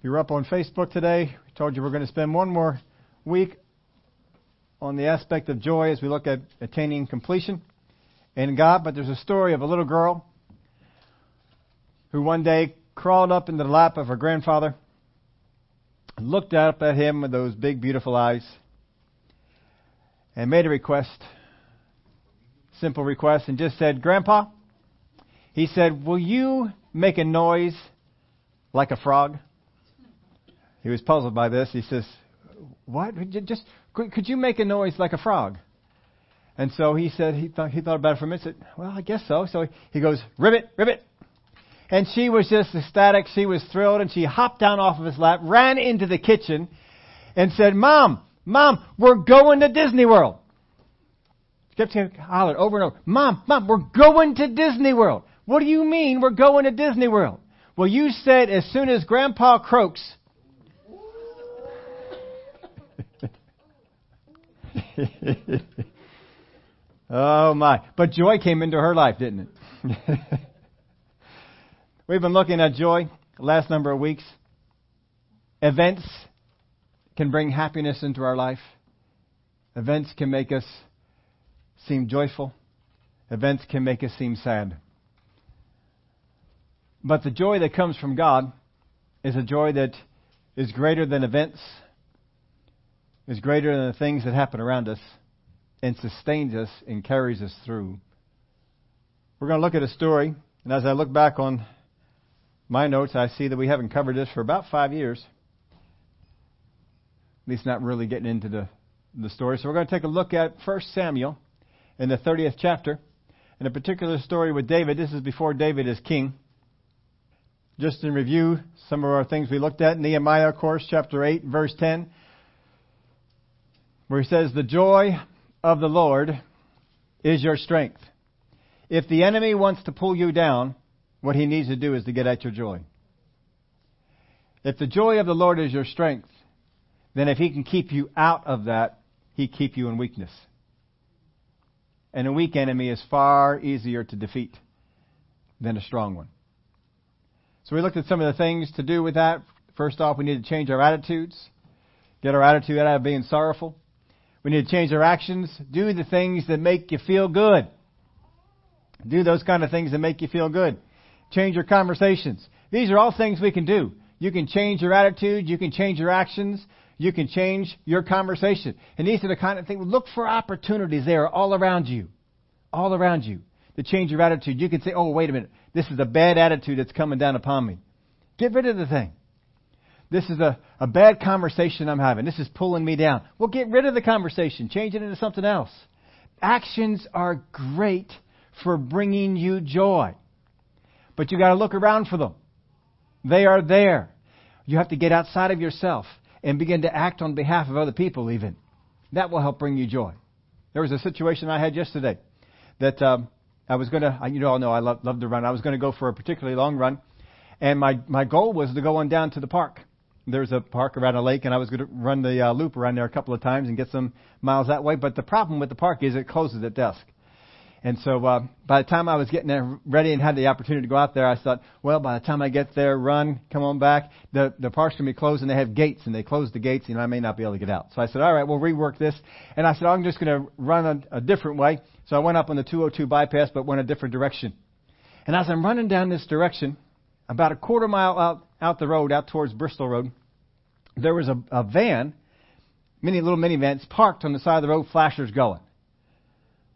If you were up on Facebook today, we told you we're going to spend one more week on the aspect of joy as we look at attaining completion in God. But there's a story of a little girl who one day crawled up into the lap of her grandfather, looked up at him with those big, beautiful eyes, and made a request, simple request, and just said, Grandpa, he said, Will you make a noise like a frog? He was puzzled by this. He says, What? Just could you make a noise like a frog? And so he said he thought he thought about it for a minute. Said, "Well, I guess so." So he goes, "Ribbit, ribbit," and she was just ecstatic. She was thrilled, and she hopped down off of his lap, ran into the kitchen, and said, "Mom, Mom, we're going to Disney World." She kept hollering over and over, "Mom, Mom, we're going to Disney World." What do you mean we're going to Disney World? Well, you said as soon as Grandpa croaks, oh my. But joy came into her life, didn't it? We've been looking at joy the last number of weeks. Events can bring happiness into our life. Events can make us seem joyful. Events can make us seem sad. But the joy that comes from God is a joy that is greater than events, is greater than the things that happen around us, and sustains us and carries us through. We're going to look at a story, and as I look back on my notes, I see that we haven't covered this for about five years. At least not really getting into the, the story. So we're going to take a look at 1 Samuel in the 30th chapter, and a particular story with David. This is before David is king. Just in review, some of our things we looked at, Nehemiah, of course, chapter 8, verse 10 where he says, The joy of the Lord is your strength. If the enemy wants to pull you down, what he needs to do is to get at your joy. If the joy of the Lord is your strength, then if he can keep you out of that, he keep you in weakness. And a weak enemy is far easier to defeat than a strong one. So we looked at some of the things to do with that. First off, we need to change our attitudes. Get our attitude out of being sorrowful. We need to change our actions. Do the things that make you feel good. Do those kind of things that make you feel good. Change your conversations. These are all things we can do. You can change your attitude. You can change your actions. You can change your conversation. And these are the kind of things. Look for opportunities there all around you. All around you. To change your attitude. You can say, oh, wait a minute. This is a bad attitude that's coming down upon me. Get rid of the thing. This is a, a bad conversation I'm having. This is pulling me down. Well, get rid of the conversation. Change it into something else. Actions are great for bringing you joy. But you got to look around for them. They are there. You have to get outside of yourself and begin to act on behalf of other people even. That will help bring you joy. There was a situation I had yesterday that um, I was going to, you all know I love, love to run. I was going to go for a particularly long run, and my, my goal was to go on down to the park there's a park around a lake, and I was going to run the uh, loop around there a couple of times and get some miles that way. But the problem with the park is it closes at dusk. And so uh, by the time I was getting there ready and had the opportunity to go out there, I thought, well, by the time I get there, run, come on back, the the park's gonna be closed and they have gates and they close the gates, and I may not be able to get out. So I said, all right, we'll rework this. And I said, I'm just gonna run a, a different way. So I went up on the 202 bypass, but went a different direction. And as I'm running down this direction, about a quarter mile out out the road, out towards Bristol Road, there was a, a van, many little minivans parked on the side of the road, flashers going.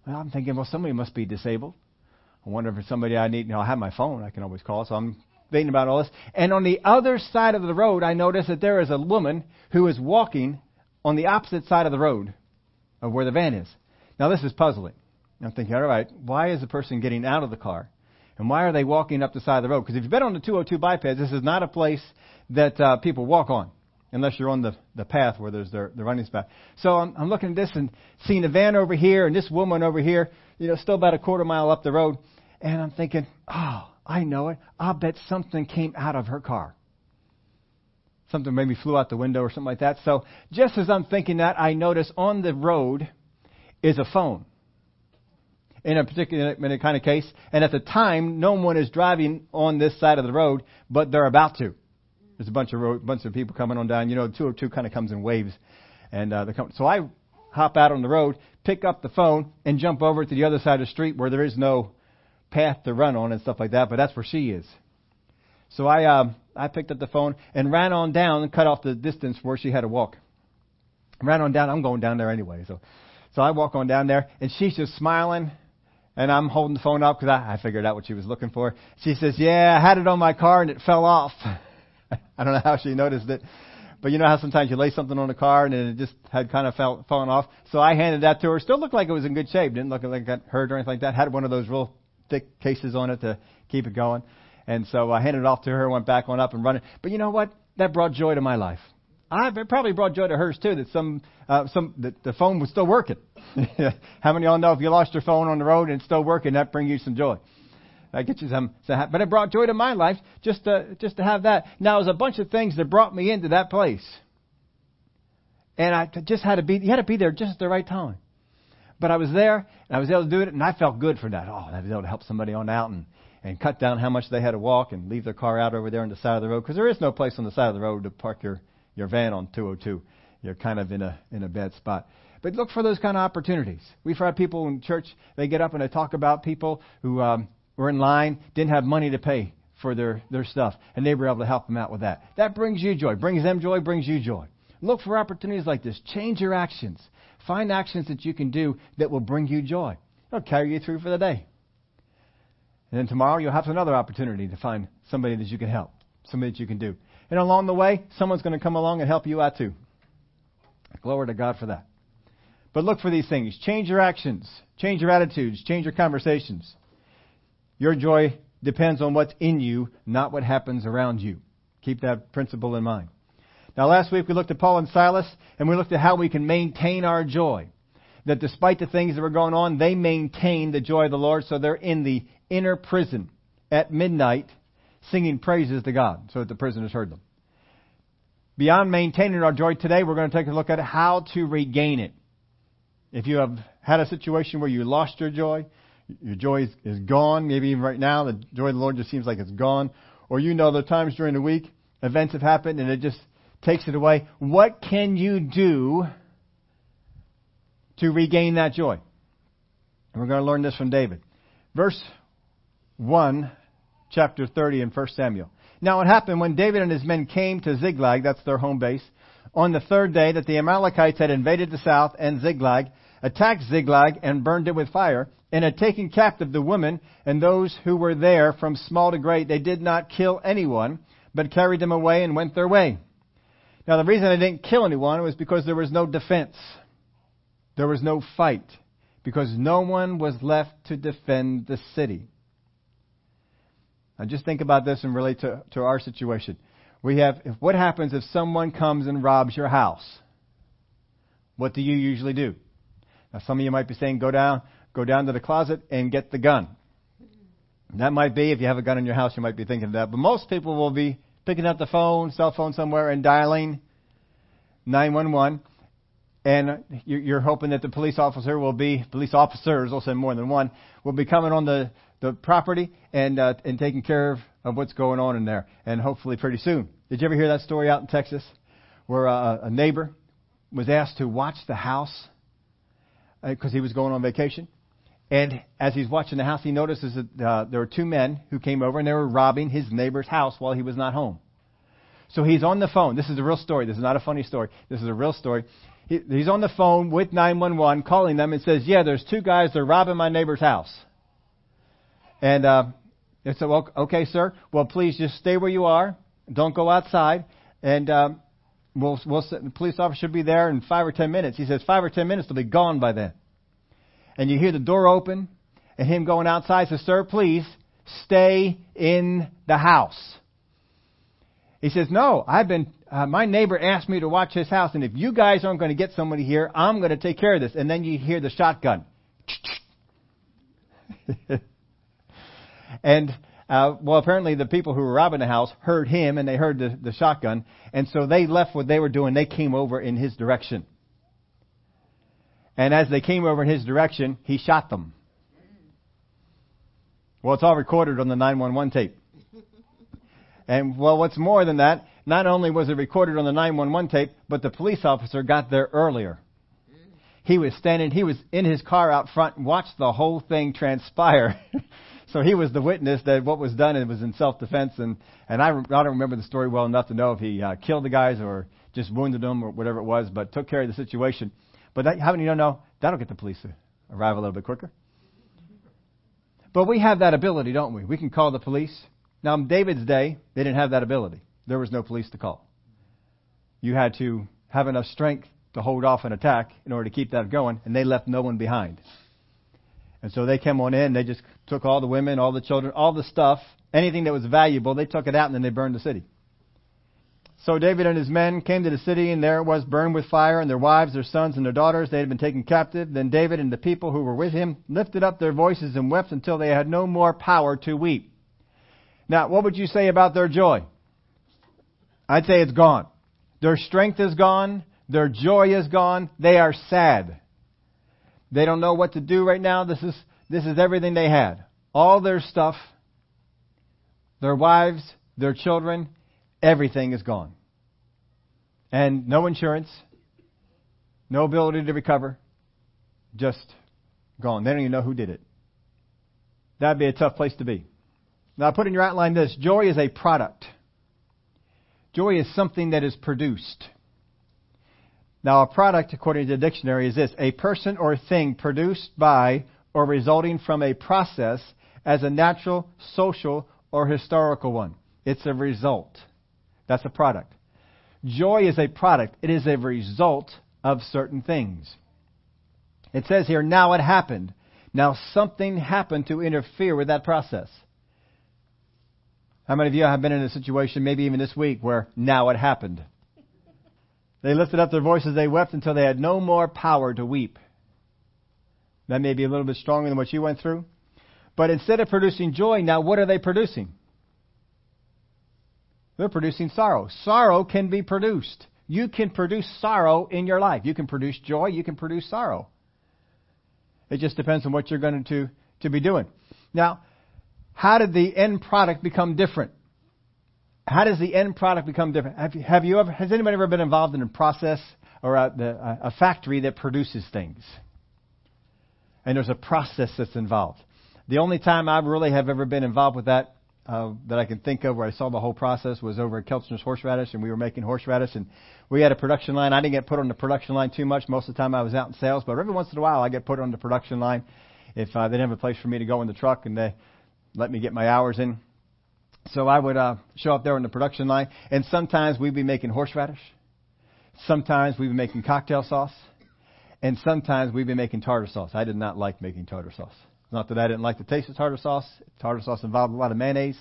Well, I'm thinking, well, somebody must be disabled. I wonder if it's somebody I need. You know, I have my phone. I can always call. So I'm thinking about all this. And on the other side of the road, I notice that there is a woman who is walking on the opposite side of the road of where the van is. Now, this is puzzling. I'm thinking, all right, why is the person getting out of the car? And why are they walking up the side of the road? Because if you've been on the 202 bypass, this is not a place that uh, people walk on unless you're on the, the path where there's the, the running spot. So I'm, I'm looking at this and seeing a van over here and this woman over here, you know, still about a quarter mile up the road. And I'm thinking, oh, I know it. I'll bet something came out of her car. Something maybe flew out the window or something like that. So just as I'm thinking that, I notice on the road is a phone. In a particular in a kind of case, and at the time, no one is driving on this side of the road, but they're about to. There's a bunch of road, bunch of people coming on down. You know, 202 kind of comes in waves, and uh, come. So I hop out on the road, pick up the phone, and jump over to the other side of the street where there is no path to run on and stuff like that. But that's where she is. So I uh, I picked up the phone and ran on down and cut off the distance where she had to walk. Ran on down. I'm going down there anyway. So so I walk on down there, and she's just smiling. And I'm holding the phone up because I, I figured out what she was looking for. She says, "Yeah, I had it on my car and it fell off." I don't know how she noticed it, but you know how sometimes you lay something on the car and it just had kind of fell, fallen off. So I handed that to her. Still looked like it was in good shape. Didn't look like it got hurt or anything like that. Had one of those real thick cases on it to keep it going. And so I handed it off to her, went back on up and running. But you know what? That brought joy to my life. I it probably brought joy to hers too. That some uh, some the, the phone was still working. How many of y'all know if you lost your phone on the road and it's still working, that brings you some joy. That gets you some, some but it brought joy to my life just to just to have that. Now, there's a bunch of things that brought me into that place, and I just had to be you had to be there just at the right time. But I was there and I was able to do it, and I felt good for that. Oh, I was able to help somebody on out and and cut down how much they had to walk and leave their car out over there on the side of the road because there is no place on the side of the road to park your your van on 202. You're kind of in a in a bad spot. But look for those kind of opportunities. We've had people in church, they get up and they talk about people who um, were in line, didn't have money to pay for their, their stuff, and they were able to help them out with that. That brings you joy. Brings them joy, brings you joy. Look for opportunities like this. Change your actions. Find actions that you can do that will bring you joy. It'll carry you through for the day. And then tomorrow you'll have another opportunity to find somebody that you can help, somebody that you can do. And along the way, someone's going to come along and help you out too. Glory to God for that. But look for these things. Change your actions, change your attitudes, change your conversations. Your joy depends on what's in you, not what happens around you. Keep that principle in mind. Now, last week we looked at Paul and Silas, and we looked at how we can maintain our joy. That despite the things that were going on, they maintained the joy of the Lord, so they're in the inner prison at midnight singing praises to God, so that the prisoners heard them. Beyond maintaining our joy today, we're going to take a look at how to regain it. If you have had a situation where you lost your joy, your joy is, is gone, maybe even right now, the joy of the Lord just seems like it's gone, or you know the times during the week, events have happened and it just takes it away. What can you do to regain that joy? And we're going to learn this from David. Verse 1, chapter 30 in 1 Samuel. Now it happened when David and his men came to Ziklag, that's their home base, on the third day that the Amalekites had invaded the south and Ziklag, attacked Ziklag and burned it with fire, and had taken captive the women and those who were there from small to great. They did not kill anyone, but carried them away and went their way. Now the reason they didn't kill anyone was because there was no defense. There was no fight. Because no one was left to defend the city. Now just think about this and relate to, to our situation. We have, if, what happens if someone comes and robs your house? What do you usually do? Now some of you might be saying, go down, go down to the closet and get the gun. That might be, if you have a gun in your house, you might be thinking of that. But most people will be picking up the phone, cell phone somewhere, and dialing 911. And you're hoping that the police officer will be, police officers, I'll say more than one, will be coming on the, the property and, uh, and taking care of, of what's going on in there. And hopefully pretty soon. Did you ever hear that story out in Texas where uh, a neighbor was asked to watch the house because uh, he was going on vacation? And as he's watching the house, he notices that uh, there were two men who came over and they were robbing his neighbor's house while he was not home. So he's on the phone. This is a real story. This is not a funny story. This is a real story. He, he's on the phone with 911 calling them and says, Yeah, there's two guys. They're robbing my neighbor's house. And uh, they said, Well, okay, sir. Well, please just stay where you are. Don't go outside. And um, we'll, we'll, the police officer should be there in five or ten minutes. He says, Five or ten minutes, they'll be gone by then and you hear the door open and him going outside says, Sir, please stay in the house. He says, No, I've been, uh, my neighbor asked me to watch his house, and if you guys aren't going to get somebody here, I'm going to take care of this. And then you hear the shotgun. and, uh, well, apparently the people who were robbing the house heard him and they heard the, the shotgun, and so they left what they were doing. They came over in his direction. And as they came over in his direction, he shot them. Well, it's all recorded on the 911 tape. And well, what's more than that, not only was it recorded on the 911 tape, but the police officer got there earlier. He was standing, he was in his car out front and watched the whole thing transpire. so he was the witness that what was done it was in self-defense and, and I, I don't remember the story well enough to know if he uh, killed the guys or just wounded them or whatever it was, but took care of the situation. But that, how many you know that'll get the police to arrive a little bit quicker? But we have that ability, don't we? We can call the police. Now, in David's day, they didn't have that ability. There was no police to call. You had to have enough strength to hold off an attack in order to keep that going, and they left no one behind. And so they came on in, they just took all the women, all the children, all the stuff, anything that was valuable, they took it out and then they burned the city. So David and his men came to the city, and there it was burned with fire, and their wives, their sons, and their daughters, they had been taken captive. Then David and the people who were with him lifted up their voices and wept until they had no more power to weep. Now, what would you say about their joy? I'd say it's gone. Their strength is gone. Their joy is gone. They are sad. They don't know what to do right now. This is, this is everything they had. All their stuff, their wives, their children, everything is gone. And no insurance, no ability to recover, just gone. They don't even know who did it. That'd be a tough place to be. Now, I put in your outline this joy is a product, joy is something that is produced. Now, a product, according to the dictionary, is this a person or thing produced by or resulting from a process as a natural, social, or historical one. It's a result. That's a product. Joy is a product, it is a result of certain things. It says here, now it happened. Now something happened to interfere with that process. How many of you have been in a situation, maybe even this week, where now it happened? They lifted up their voices, they wept until they had no more power to weep. That may be a little bit stronger than what you went through. But instead of producing joy, now what are they producing? They're producing sorrow. Sorrow can be produced. You can produce sorrow in your life. You can produce joy. You can produce sorrow. It just depends on what you're going to, to be doing. Now, how did the end product become different? How does the end product become different? Have you, have you ever, has anybody ever been involved in a process or a, a factory that produces things? And there's a process that's involved. The only time I really have ever been involved with that uh, that I can think of where I saw the whole process was over at Kelchner's Horseradish, and we were making horseradish, and we had a production line. I didn't get put on the production line too much. Most of the time I was out in sales, but every once in a while I get put on the production line if uh, they didn't have a place for me to go in the truck, and they let me get my hours in. So I would uh, show up there on the production line, and sometimes we'd be making horseradish. Sometimes we'd be making cocktail sauce. And sometimes we'd be making tartar sauce. I did not like making tartar sauce. Not that I didn't like the taste of tartar sauce. Tartar sauce involved a lot of mayonnaise.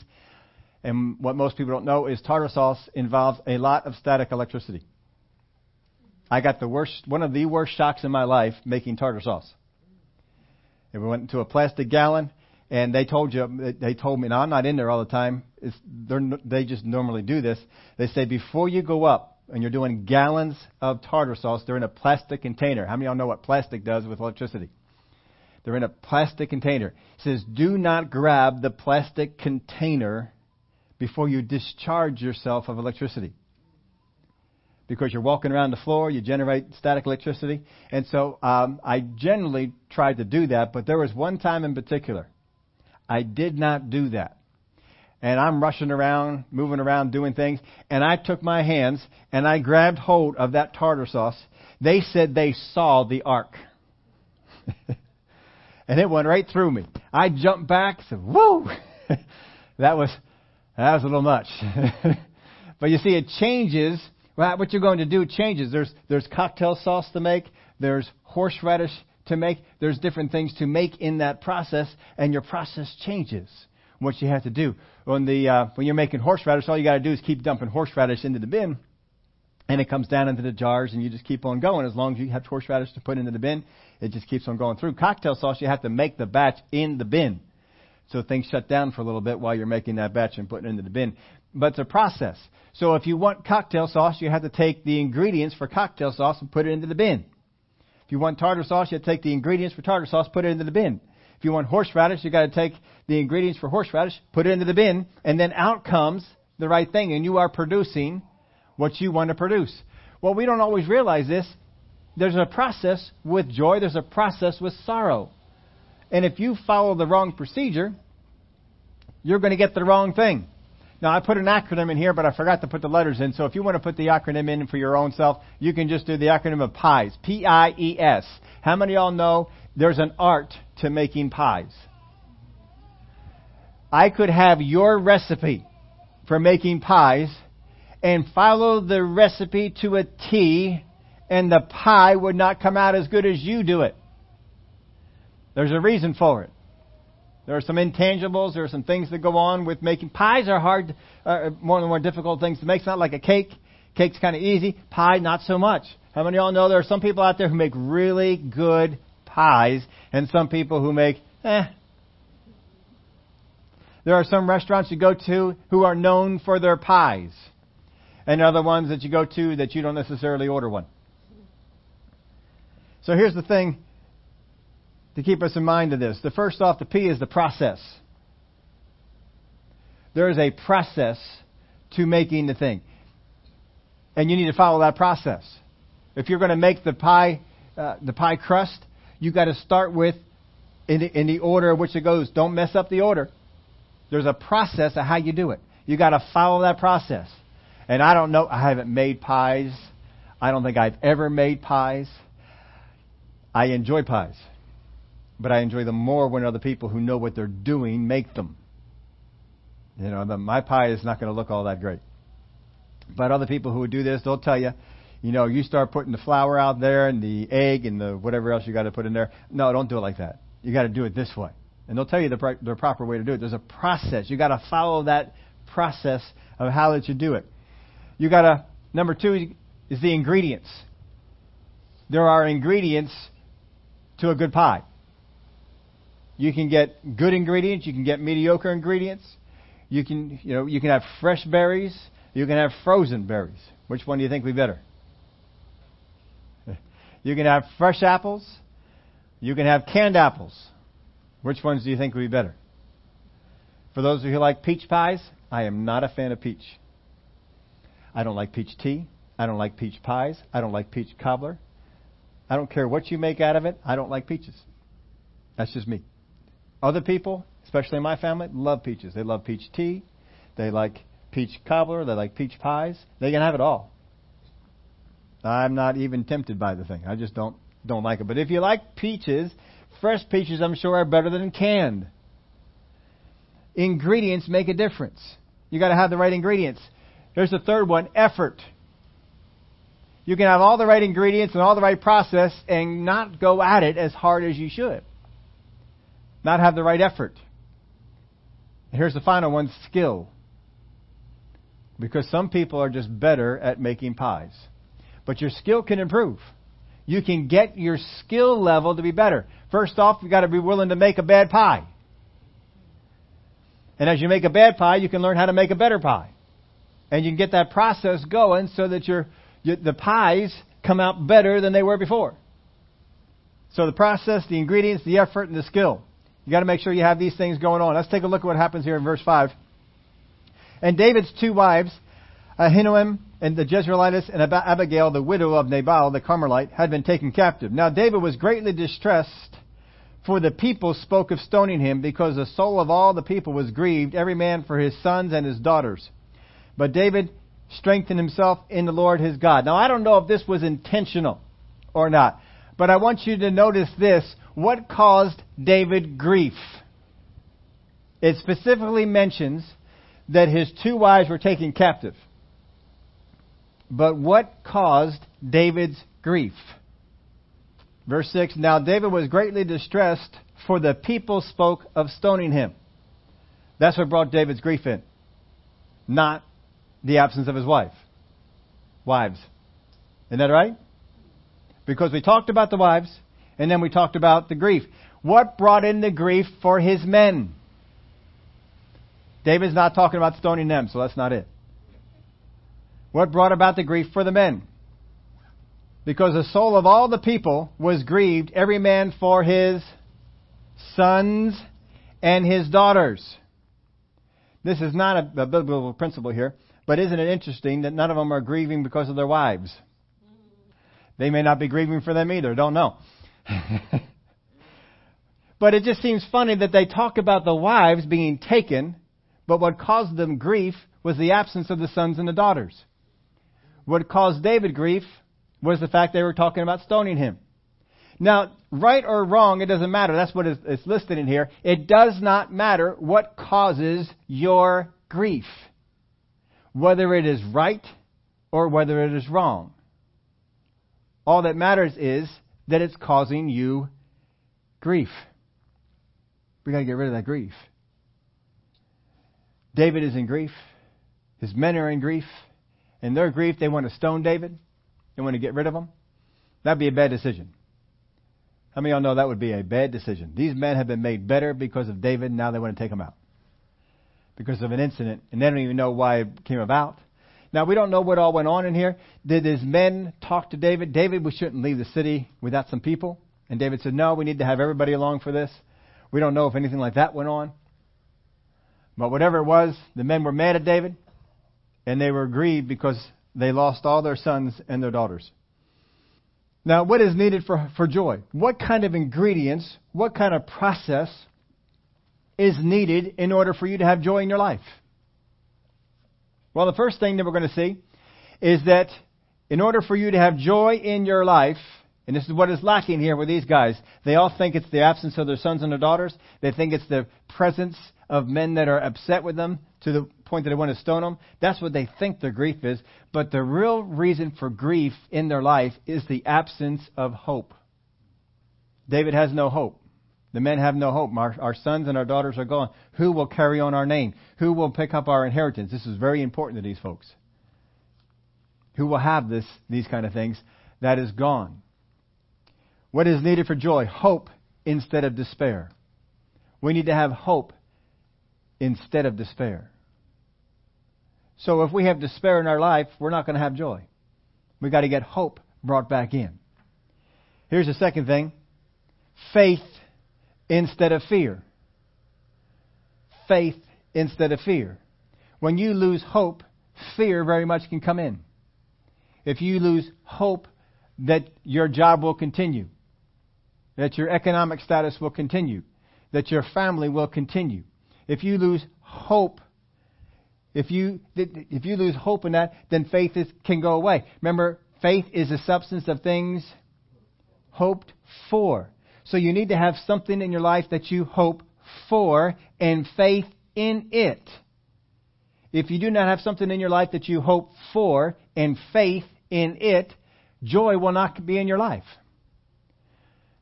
And what most people don't know is tartar sauce involves a lot of static electricity. I got the worst, one of the worst shocks in my life making tartar sauce. And we went into a plastic gallon, and they told you, they told me, now I'm not in there all the time. It's, they just normally do this. They say before you go up and you're doing gallons of tartar sauce, they're in a plastic container. How many of y'all know what plastic does with electricity? They're in a plastic container. It says, do not grab the plastic container before you discharge yourself of electricity. Because you're walking around the floor, you generate static electricity. And so um, I generally tried to do that, but there was one time in particular I did not do that. And I'm rushing around, moving around, doing things, and I took my hands and I grabbed hold of that tartar sauce. They said they saw the arc. and it went right through me. I jumped back, said, "Whoa!" that was that was a little much. but you see, it changes. What you're going to do changes. There's there's cocktail sauce to make. There's horseradish to make. There's different things to make in that process, and your process changes. What you have to do when the uh, when you're making horseradish, all you got to do is keep dumping horseradish into the bin, and it comes down into the jars, and you just keep on going. As long as you have horseradish to put into the bin, it just keeps on going through. Cocktail sauce, you have to make the batch in the bin. So things shut down for a little bit while you're making that batch and putting it into the bin. But it's a process. So if you want cocktail sauce, you have to take the ingredients for cocktail sauce and put it into the bin. If you want tartar sauce, you take the ingredients for tartar sauce, put it into the bin. If you want horseradish, you got to take the ingredients for horseradish, put it into the bin, and then out comes the right thing, and you are producing what you want to produce. Well, we don't always realize this. There's a process with joy, there's a process with sorrow. And if you follow the wrong procedure, you're going to get the wrong thing. Now, I put an acronym in here, but I forgot to put the letters in. So if you want to put the acronym in for your own self, you can just do the acronym of PIES. P-I-E-S. How many of y'all know there's an art to making pies? I could have your recipe for making pies and follow the recipe to a T and the pie would not come out as good as you do it. There's a reason for it. There are some intangibles. There are some things that go on with making pies. Are hard, uh, one of the more difficult things to make. It's not like a cake. Cake's kind of easy. Pie, not so much. How many of y'all know there are some people out there who make really good pies, and some people who make eh, there are some restaurants you go to who are known for their pies, and other ones that you go to that you don't necessarily order one. So here's the thing to keep us in mind of this. The first off, the P is the process. There is a process to making the thing. And you need to follow that process. If you're going to make the pie, uh, the pie crust, you've got to start with in the, in the order in which it goes. Don't mess up the order. There's a process of how you do it. You've got to follow that process. And I don't know, I haven't made pies. I don't think I've ever made pies. I enjoy pies. But I enjoy them more when other people who know what they're doing make them. You know, my pie is not going to look all that great. But other people who do this, they'll tell you, you know, you start putting the flour out there and the egg and the whatever else you got to put in there. No, don't do it like that. You got to do it this way. And they'll tell you the, the proper way to do it. There's a process. You got to follow that process of how that you do it. You got to number two is the ingredients. There are ingredients to a good pie. You can get good ingredients. You can get mediocre ingredients. You can you know you can have fresh berries. You can have frozen berries. Which one do you think would be better? You can have fresh apples. You can have canned apples. Which ones do you think would be better? For those of you who like peach pies, I am not a fan of peach. I don't like peach tea. I don't like peach pies. I don't like peach cobbler. I don't care what you make out of it. I don't like peaches. That's just me. Other people, especially in my family, love peaches. They love peach tea. They like peach cobbler. They like peach pies. They can have it all. I'm not even tempted by the thing. I just don't don't like it. But if you like peaches, fresh peaches, I'm sure, are better than canned. Ingredients make a difference. You got to have the right ingredients. Here's the third one: effort. You can have all the right ingredients and all the right process and not go at it as hard as you should. Not have the right effort. And here's the final one: skill. Because some people are just better at making pies. But your skill can improve you can get your skill level to be better. First off, you've got to be willing to make a bad pie. And as you make a bad pie, you can learn how to make a better pie. And you can get that process going so that your, your the pies come out better than they were before. So the process, the ingredients, the effort, and the skill. You got to make sure you have these things going on. Let's take a look at what happens here in verse 5. And David's two wives, Ahinoam and the Jezreelitess and Abigail, the widow of Nabal the Carmelite, had been taken captive. Now David was greatly distressed, for the people spoke of stoning him, because the soul of all the people was grieved, every man for his sons and his daughters. But David strengthened himself in the Lord his God. Now I don't know if this was intentional or not, but I want you to notice this. What caused David grief? It specifically mentions that his two wives were taken captive. But what caused David's grief? Verse 6 Now David was greatly distressed, for the people spoke of stoning him. That's what brought David's grief in, not the absence of his wife. Wives. Isn't that right? Because we talked about the wives, and then we talked about the grief. What brought in the grief for his men? David's not talking about stoning them, so that's not it. What brought about the grief for the men? Because the soul of all the people was grieved, every man for his sons and his daughters. This is not a, a biblical principle here, But isn't it interesting that none of them are grieving because of their wives? They may not be grieving for them either, don't know. but it just seems funny that they talk about the wives being taken, but what caused them grief was the absence of the sons and the daughters. What caused David grief was the fact they were talking about stoning him. Now, right or wrong, it doesn't matter. That's what is listed in here. It does not matter what causes your grief. Whether it is right or whether it is wrong. All that matters is that it's causing you grief. We gotta get rid of that grief. David is in grief. His men are in grief. In their grief, they want to stone David. They want to get rid of him. That'd be a bad decision. How many of y'all know that would be a bad decision? These men have been made better because of David, now they want to take him out. Because of an incident, and they don't even know why it came about. Now, we don't know what all went on in here. Did his men talk to David? David, we shouldn't leave the city without some people. And David said, No, we need to have everybody along for this. We don't know if anything like that went on. But whatever it was, the men were mad at David and they were grieved because they lost all their sons and their daughters. Now, what is needed for, for joy? What kind of ingredients, what kind of process is needed in order for you to have joy in your life? Well, the first thing that we're going to see is that in order for you to have joy in your life, and this is what is lacking here with these guys, they all think it's the absence of their sons and their daughters. They think it's the presence of men that are upset with them to the point that they want to stone them. That's what they think their grief is. But the real reason for grief in their life is the absence of hope. David has no hope. The men have no hope. Our, our, sons and our daughters are gone. Who will carry on our name? Who will pick up our inheritance? This is very important to these folks. Who will have this, these kind of things? That is gone. What is needed for joy? Hope instead of despair. We need to have hope instead of despair. So if we have despair in our life, we're not going to have joy. We've got to get hope brought back in. Here's the second thing faith instead of fear. Faith instead of fear. When you lose hope, fear very much can come in. If you lose hope that your job will continue, that your economic status will continue, that your family will continue, if you lose hope, if you if you lose hope in that, then faith is, can go away. Remember, faith is the substance of things hoped for. So you need to have something in your life that you hope for and faith in it. If you do not have something in your life that you hope for and faith in it, joy will not be in your life.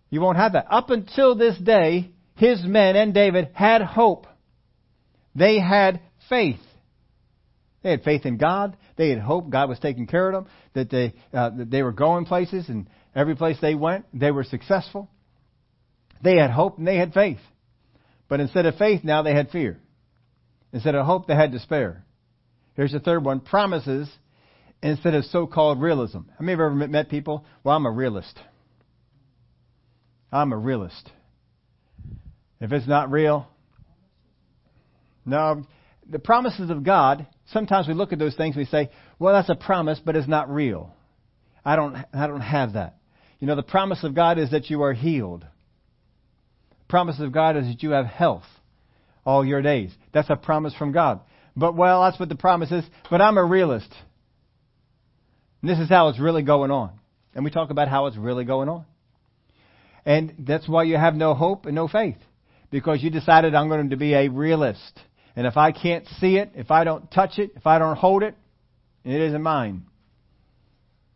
You won't have that. Up until this day, his men and David had hope. They had faith. They had faith in God. They had hope God was taking care of them. That they uh, that they were going places, and every place they went, they were successful. They had hope and they had faith. But instead of faith, now they had fear. Instead of hope, they had despair. Here's the third one: promises instead of so-called realism. How many of you ever met people? Well, I'm a realist. I'm a realist. If it's not real, no, the promises of God, sometimes we look at those things and we say, well, that's a promise, but it's not real. I don't, I don't have that. You know, the promise of God is that you are healed. Promise of God is that you have health all your days. That's a promise from God. But, well, that's what the promise is. But I'm a realist. And this is how it's really going on. And we talk about how it's really going on. And that's why you have no hope and no faith. Because you decided I'm going to be a realist. And if I can't see it, if I don't touch it, if I don't hold it, it isn't mine.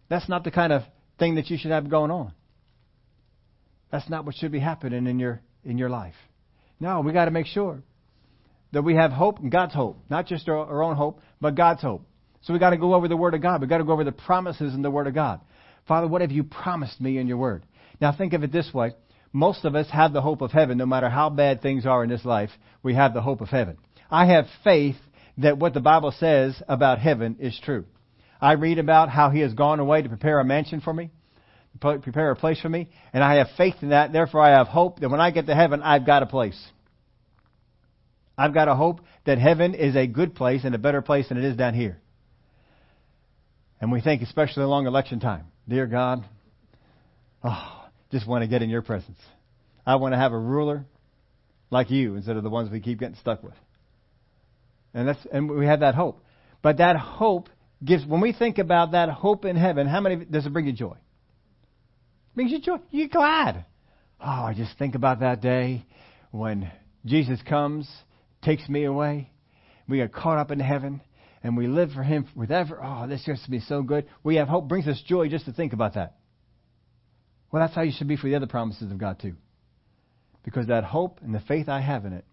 That's not the kind of thing that you should have going on. That's not what should be happening in your in your life. No, we got to make sure that we have hope and God's hope, not just our, our own hope, but God's hope. So we got to go over the Word of God. We got to go over the promises in the Word of God. Father, what have you promised me in your Word? Now think of it this way: most of us have the hope of heaven, no matter how bad things are in this life. We have the hope of heaven. I have faith that what the Bible says about heaven is true. I read about how He has gone away to prepare a mansion for me, prepare a place for me, and I have faith in that. Therefore, I have hope that when I get to heaven, I've got a place. I've got a hope that heaven is a good place and a better place than it is down here. And we think, especially along election time, dear God, oh, just want to get in your presence. I want to have a ruler like you instead of the ones we keep getting stuck with. And that's and we have that hope. But that hope gives when we think about that hope in heaven, how many does it bring you joy? Brings you joy. You're glad. Oh, I just think about that day when Jesus comes, takes me away. We get caught up in heaven and we live for him forever. Oh, this used to be so good. We have hope brings us joy just to think about that. Well, that's how you should be for the other promises of God too. Because that hope and the faith I have in it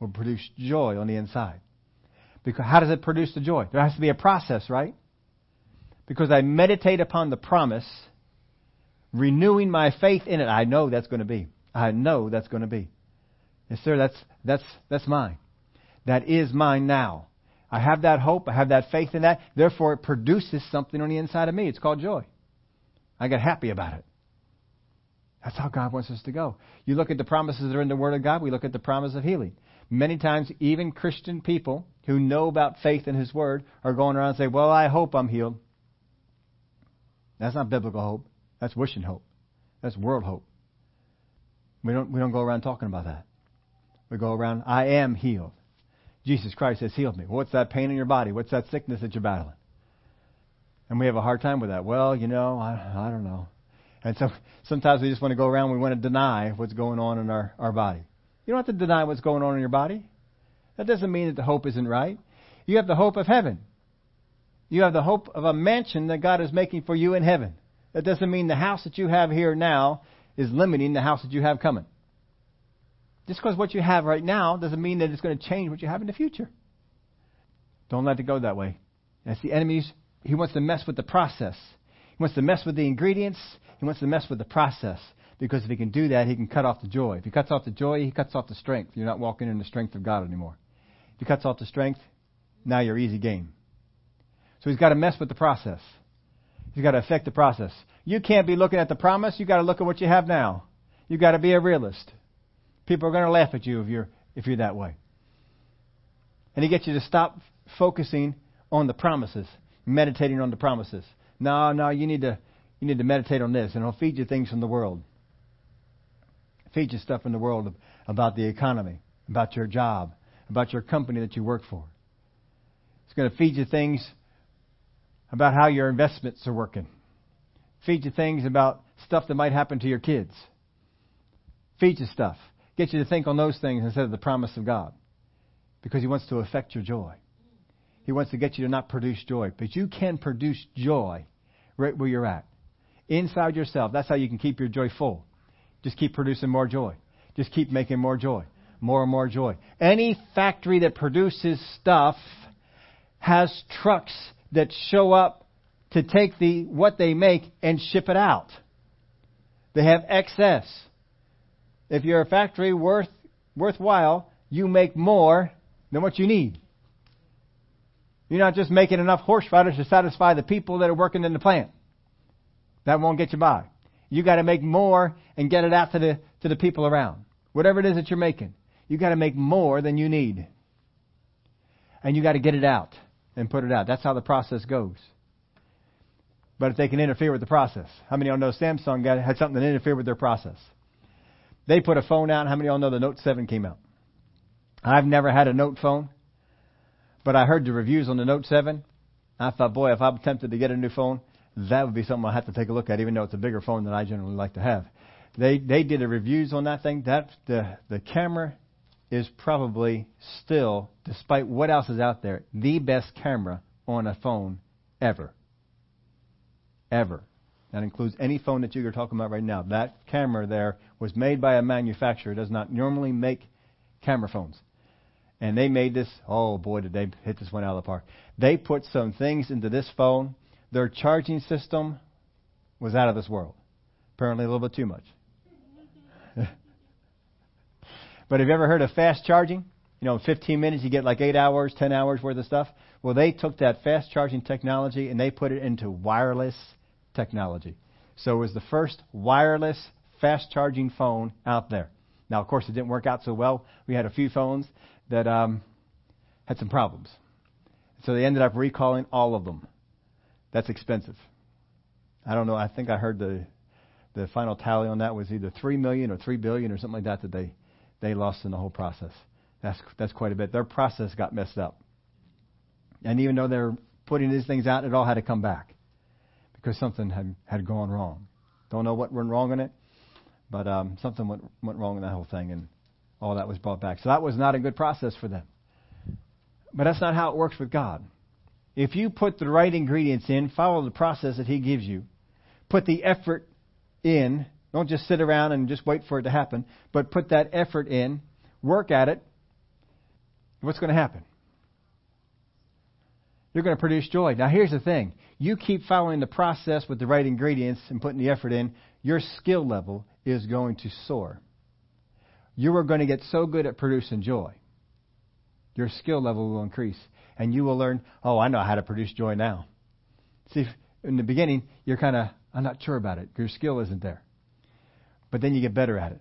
will produce joy on the inside. Because how does it produce the joy? There has to be a process, right? Because I meditate upon the promise, renewing my faith in it. I know that's going to be. I know that's going to be. Yes, sir, that's that's that's mine. That is mine now. I have that hope, I have that faith in that, therefore it produces something on the inside of me. It's called joy. I get happy about it. That's how God wants us to go. You look at the promises that are in the Word of God, we look at the promise of healing. Many times, even Christian people who know about faith in His Word are going around and say, Well, I hope I'm healed. That's not biblical hope. That's wishing hope. That's world hope. We don't, we don't go around talking about that. We go around, I am healed. Jesus Christ has healed me. What's that pain in your body? What's that sickness that you're battling? And we have a hard time with that. Well, you know, I, I don't know. And so sometimes we just want to go around, we want to deny what's going on in our, our body. You don't have to deny what's going on in your body. That doesn't mean that the hope isn't right. You have the hope of heaven. You have the hope of a mansion that God is making for you in heaven. That doesn't mean the house that you have here now is limiting the house that you have coming. Just because what you have right now doesn't mean that it's going to change what you have in the future. Don't let it go that way. That's the enemy's. He wants to mess with the process. He wants to mess with the ingredients. He wants to mess with the process. Because if he can do that, he can cut off the joy. If he cuts off the joy, he cuts off the strength. You're not walking in the strength of God anymore. If he cuts off the strength, now you're easy game. So he's got to mess with the process. He's got to affect the process. You can't be looking at the promise. You've got to look at what you have now. You've got to be a realist. People are going to laugh at you if you're, if you're that way. And he gets you to stop focusing on the promises, meditating on the promises. No, no, you need to, you need to meditate on this, and it'll feed you things from the world. Feed you stuff in the world about the economy, about your job, about your company that you work for. It's going to feed you things about how your investments are working. Feed you things about stuff that might happen to your kids. Feed you stuff get you to think on those things instead of the promise of God. Because He wants to affect your joy. He wants to get you to not produce joy. But you can produce joy right where you're at. Inside yourself. That's how you can keep your joy full. Just keep producing more joy. Just keep making more joy. More and more joy. Any factory that produces stuff has trucks that show up to take the what they make and ship it out. They have excess. If you're a factory worth worthwhile, you make more than what you need. You're not just making enough horseradish to satisfy the people that are working in the plant. That won't get you by. You got to make more and get it out to the to the people around. Whatever it is that you're making, you got to make more than you need. And you got to get it out and put it out. That's how the process goes. But if they can interfere with the process, how many of y'all know Samsung got, had something that interfered with their process? They put a phone out. How many of y'all know the Note 7 came out? I've never had a Note phone, but I heard the reviews on the Note 7. I thought, boy, if I'm tempted to get a new phone, that would be something I have to take a look at, even though it's a bigger phone than I generally like to have. They they did the reviews on that thing. That the the camera is probably still, despite what else is out there, the best camera on a phone ever. Ever. That includes any phone that you're talking about right now. That camera there was made by a manufacturer. It does not normally make camera phones. And they made this, oh boy, did they hit this one out of the park. They put some things into this phone. Their charging system was out of this world. Apparently a little bit too much. But have you ever heard of fast charging? You know, in 15 minutes you get like 8 hours, 10 hours worth of stuff. Well, they took that fast charging technology and they put it into wireless technology. So it was the first wireless fast charging phone out there. Now, of course, it didn't work out so well. We had a few phones that um, had some problems. So they ended up recalling all of them. That's expensive. I don't know. I think I heard the the final tally on that was either three million or three billion or something like that that they they lost in the whole process. That's that's quite a bit. Their process got messed up, and even though they're putting these things out, it all had to come back because something had had gone wrong. Don't know what went wrong in it, but um, something went went wrong in that whole thing, and all that was brought back. So that was not a good process for them. But that's not how it works with God. If you put the right ingredients in, follow the process that He gives you, put the effort in, don't just sit around and just wait for it to happen, but put that effort in, work at it, what's going to happen? You're going to produce joy. Now, here's the thing you keep following the process with the right ingredients and putting the effort in, your skill level is going to soar. You are going to get so good at producing joy. Your skill level will increase and you will learn, oh, I know how to produce joy now. See, in the beginning, you're kind of, I'm not sure about it. Your skill isn't there. But then you get better at it.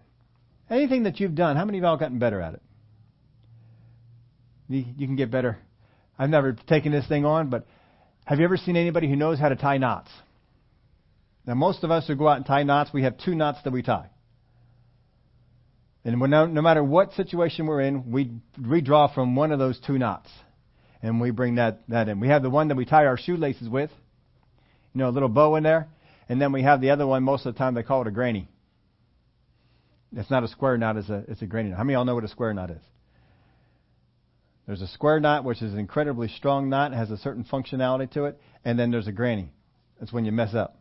Anything that you've done, how many of y'all gotten better at it? You, you can get better. I've never taken this thing on, but have you ever seen anybody who knows how to tie knots? Now, most of us who go out and tie knots, we have two knots that we tie. And no, no matter what situation we're in, we, we draw from one of those two knots and we bring that, that in. We have the one that we tie our shoelaces with, you know, a little bow in there, and then we have the other one. Most of the time, they call it a granny. It's not a square knot; it's a it's a granny knot. How many of y'all know what a square knot is? There's a square knot, which is an incredibly strong knot, has a certain functionality to it, and then there's a granny. That's when you mess up.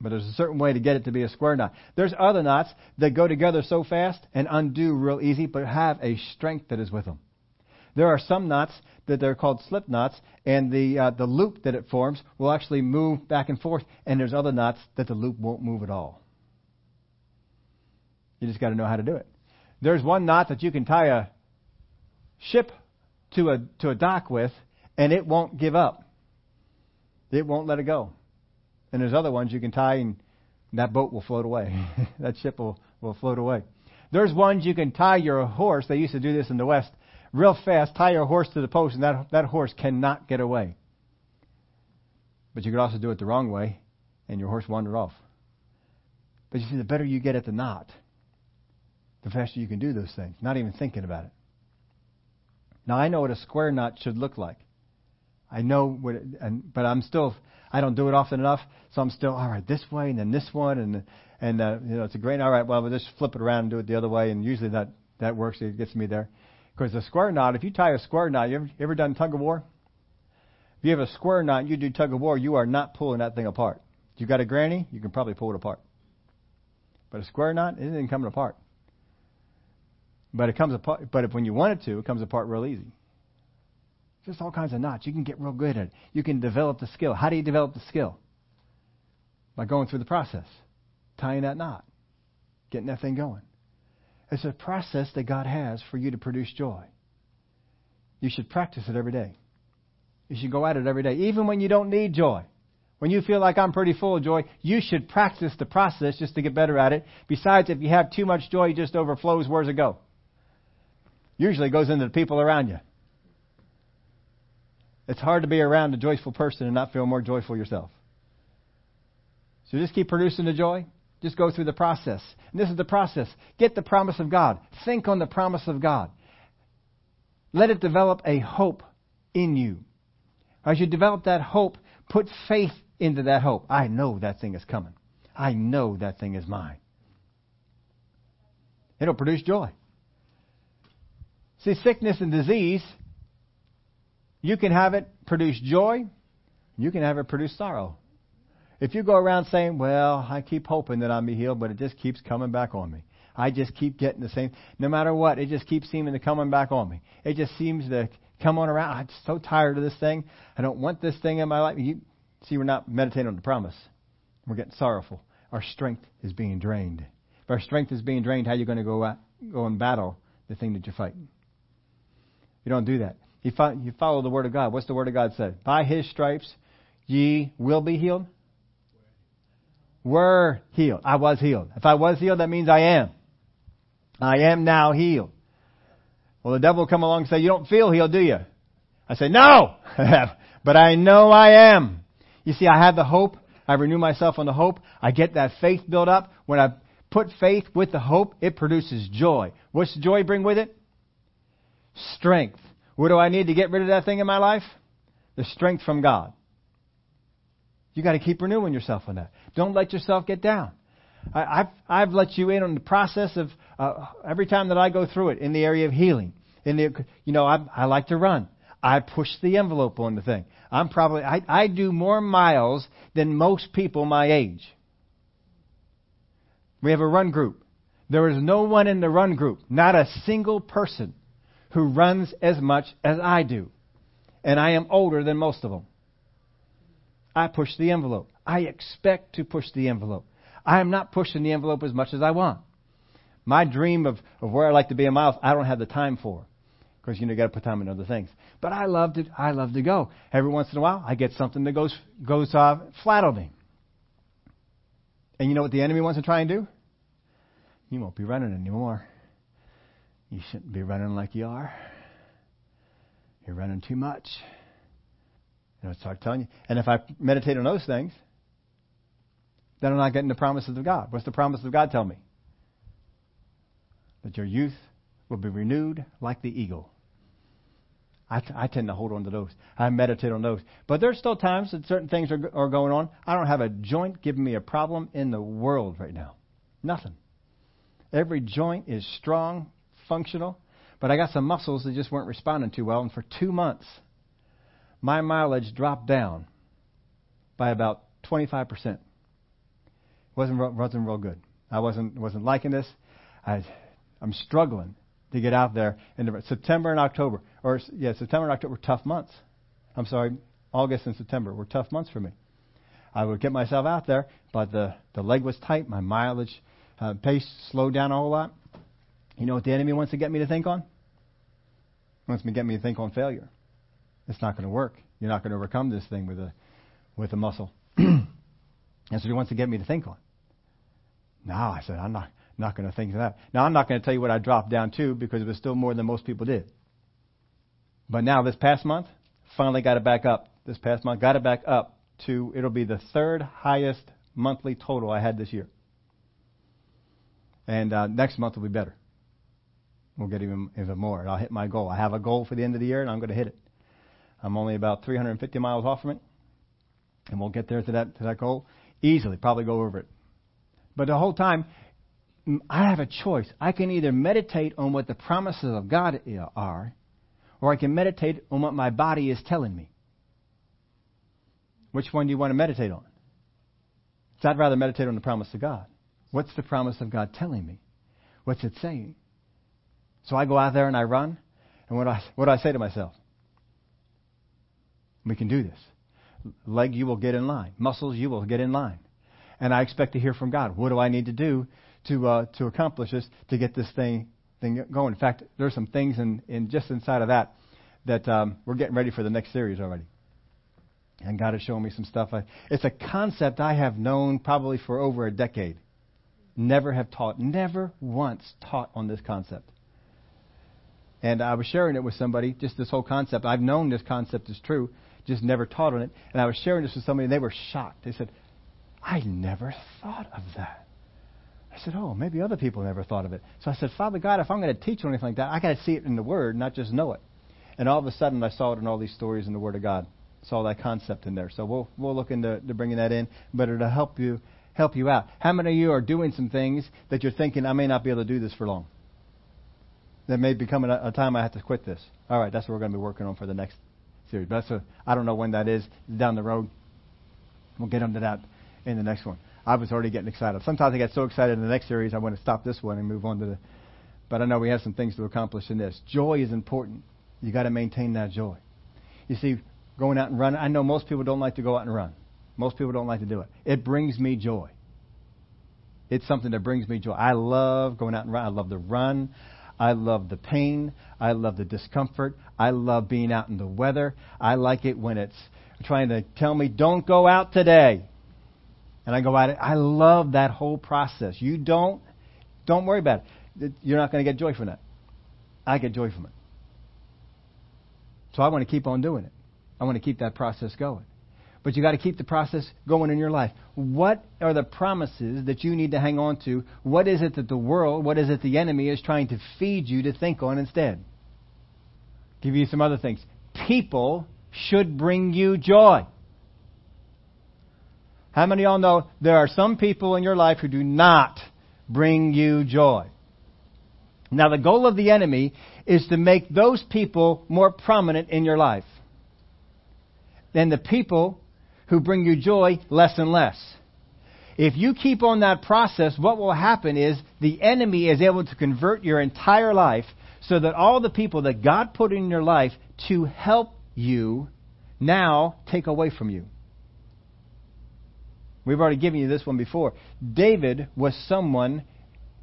But there's a certain way to get it to be a square knot. There's other knots that go together so fast and undo real easy, but have a strength that is with them. There are some knots that they're called slip knots, and the uh, the loop that it forms will actually move back and forth. And there's other knots that the loop won't move at all. You just got to know how to do it. There's one knot that you can tie a ship to a to a dock with, and it won't give up. It won't let it go. And there's other ones you can tie, and that boat will float away. that ship will will float away. There's ones you can tie your horse. They used to do this in the West real fast, tie your horse to the post, and that, that horse cannot get away. But you could also do it the wrong way, and your horse wander off. But you see, the better you get at the knot, the faster you can do those things, not even thinking about it. Now, I know what a square knot should look like. I know what, it, and, but I'm still, I don't do it often enough, so I'm still, all right, this way, and then this one, and, and, uh, you know, it's a great, all right, well, we'll just flip it around and do it the other way, and usually that, that works, it gets me there. Because a square knot, if you tie a square knot, you ever, you ever done tug of war? If you have a square knot and you do tug of war, you are not pulling that thing apart. If you've got a granny, you can probably pull it apart. But a square knot, it isn't coming apart. But it comes apart. But if when you want it to, it comes apart real easy. Just all kinds of knots. You can get real good at it. You can develop the skill. How do you develop the skill? By going through the process, tying that knot, getting that thing going. It's a process that God has for you to produce joy. You should practice it every day. You should go at it every day, even when you don't need joy. When you feel like I'm pretty full of joy, you should practice the process just to get better at it. Besides, if you have too much joy, it just overflows. Where's it go? Usually goes into the people around you. It's hard to be around a joyful person and not feel more joyful yourself. So just keep producing the joy. Just go through the process. And this is the process. Get the promise of God. Think on the promise of God. Let it develop a hope in you. As you develop that hope, put faith into that hope. I know that thing is coming. I know that thing is mine. It'll produce joy. See, sickness and disease, you can have it produce joy, you can have it produce sorrow. If you go around saying, well, I keep hoping that I'll be healed, but it just keeps coming back on me. I just keep getting the same, no matter what, it just keeps seeming to coming back on me. It just seems to come on around. I'm so tired of this thing. I don't want this thing in my life. You, see, we're not meditating on the promise. We're getting sorrowful. Our strength is being drained. If our strength is being drained, how are you going to go out, go and battle the thing that you're fighting? You don't do that. You, fo- you follow the Word of God. What's the Word of God say? By His stripes ye will be healed were healed. I was healed. If I was healed, that means I am. I am now healed. Well, the devil will come along and say, you don't feel healed, do you? I say, no! but I know I am. You see, I have the hope. I renew myself on the hope. I get that faith built up. When I put faith with the hope, it produces joy. What's joy bring with it? Strength. What do I need to get rid of that thing in my life? The strength from God. You got to keep renewing yourself on that. Don't let yourself get down. I, have I've let you in on the process of uh, every time that I go through it in the area of healing. In the, you know, I, I like to run. I push the envelope on the thing. I'm probably I, I do more miles than most people my age. We have a run group. There is no one in the run group, not a single person, who runs as much as I do. And I am older than most of them. I push the envelope. I expect to push the envelope. I am not pushing the envelope as much as I want. My dream of, of where I'd like to be in miles, I don't have the time for. Because you know you got to put time in other things. But I love to I love to go. Every once in a while, I get something that goes goes uh, flat on me. And you know what the enemy wants to try and do? You won't be running anymore. You shouldn't be running like you are. You're running too much. And I start telling you. And if I meditate on those things, then I'm not getting the promises of God. What's the promise of God tell me? That your youth will be renewed like the eagle. I, t- I tend to hold on to those. I meditate on those. But there's still times that certain things are, are going on. I don't have a joint giving me a problem in the world right now. Nothing. Every joint is strong, functional. But I got some muscles that just weren't responding too well. And for two months, my mileage dropped down by about 25%. It wasn't wasn't real good. I wasn't wasn't liking this. I I'm struggling to get out there. in September and October, or yeah, September and October were tough months. I'm sorry, August and September were tough months for me. I would get myself out there, but the the leg was tight. My mileage uh, pace slowed down a whole lot. You know what the enemy wants to get me to think on? He wants me to get me to think on failure. It's not going to work. You're not going to overcome this thing with a with a muscle. That's what he wants to get me to think on. No, I said I'm not not going to think of that. Now, I'm not going to tell you what I dropped down to because it was still more than most people did. But now, this past month, finally got it back up. This past month, got it back up to, it'll be the third highest monthly total I had this year. And uh, next month will be better. We'll get even, even more. I'll hit my goal. I have a goal for the end of the year, and I'm going to hit it. I'm only about 350 miles off from it, and we'll get there to that to that goal easily. Probably go over it. But the whole time, I have a choice. I can either meditate on what the promises of God eh, are, or I can meditate on what my body is telling me. Which one do you want to meditate on? So I'd rather meditate on the promise of God. What's the promise of God telling me? What's it saying? So I go out there and I run, and what do I, what do I say to myself? We can do this. Leg, you will get in line. Muscles, you will get in line. And I expect to hear from God. What do I need to do to uh, to accomplish this to get this thing thing going. In fact, there's some things in, in just inside of that that um, we're getting ready for the next series already. And God is showing me some stuff. I, it's a concept I have known probably for over a decade. Never have taught, never once taught on this concept. And I was sharing it with somebody, just this whole concept. I've known this concept is true, just never taught on it. And I was sharing this with somebody, and they were shocked. They said, I never thought of that. I said, Oh, maybe other people never thought of it. So I said, Father God, if I'm going to teach on anything like that, I got to see it in the Word, not just know it. And all of a sudden, I saw it in all these stories in the Word of God. Saw that concept in there. So we'll we'll look into to bringing that in, but it'll help you help you out. How many of you are doing some things that you're thinking I may not be able to do this for long? There may be coming a, time I have to quit this. All right, that's what we're going to be working on for the next series. But that's a, I don't know when that is. Down the road, we'll get into that in the next one. I was already getting excited. Sometimes I get so excited in the next series, I want to stop this one and move on to the. But I know we have some things to accomplish in this. Joy is important. You got to maintain that joy. You see, going out and running. I know most people don't like to go out and run. Most people don't like to do it. It brings me joy. It's something that brings me joy. I love going out and run. I love the run. I love the pain. I love the discomfort. I love being out in the weather. I like it when it's trying to tell me, don't go out today and I go out. I love that whole process. You don't, don't worry about it. You're not going to get joy from that. I get joy from it. So I want to keep on doing it. I want to keep that process going. But you got to keep the process going in your life. What are the promises that you need to hang on to? What is it that the world, what is it the enemy is trying to feed you to think on instead? Give you some other things. People should bring you joy. How many of y'all know there are some people in your life who do not bring you joy? Now, the goal of the enemy is to make those people more prominent in your life. Then the people who bring you joy less and less. If you keep on that process, what will happen is the enemy is able to convert your entire life so that all the people that God put in your life to help you now take away from you. We've already given you this one before. David was someone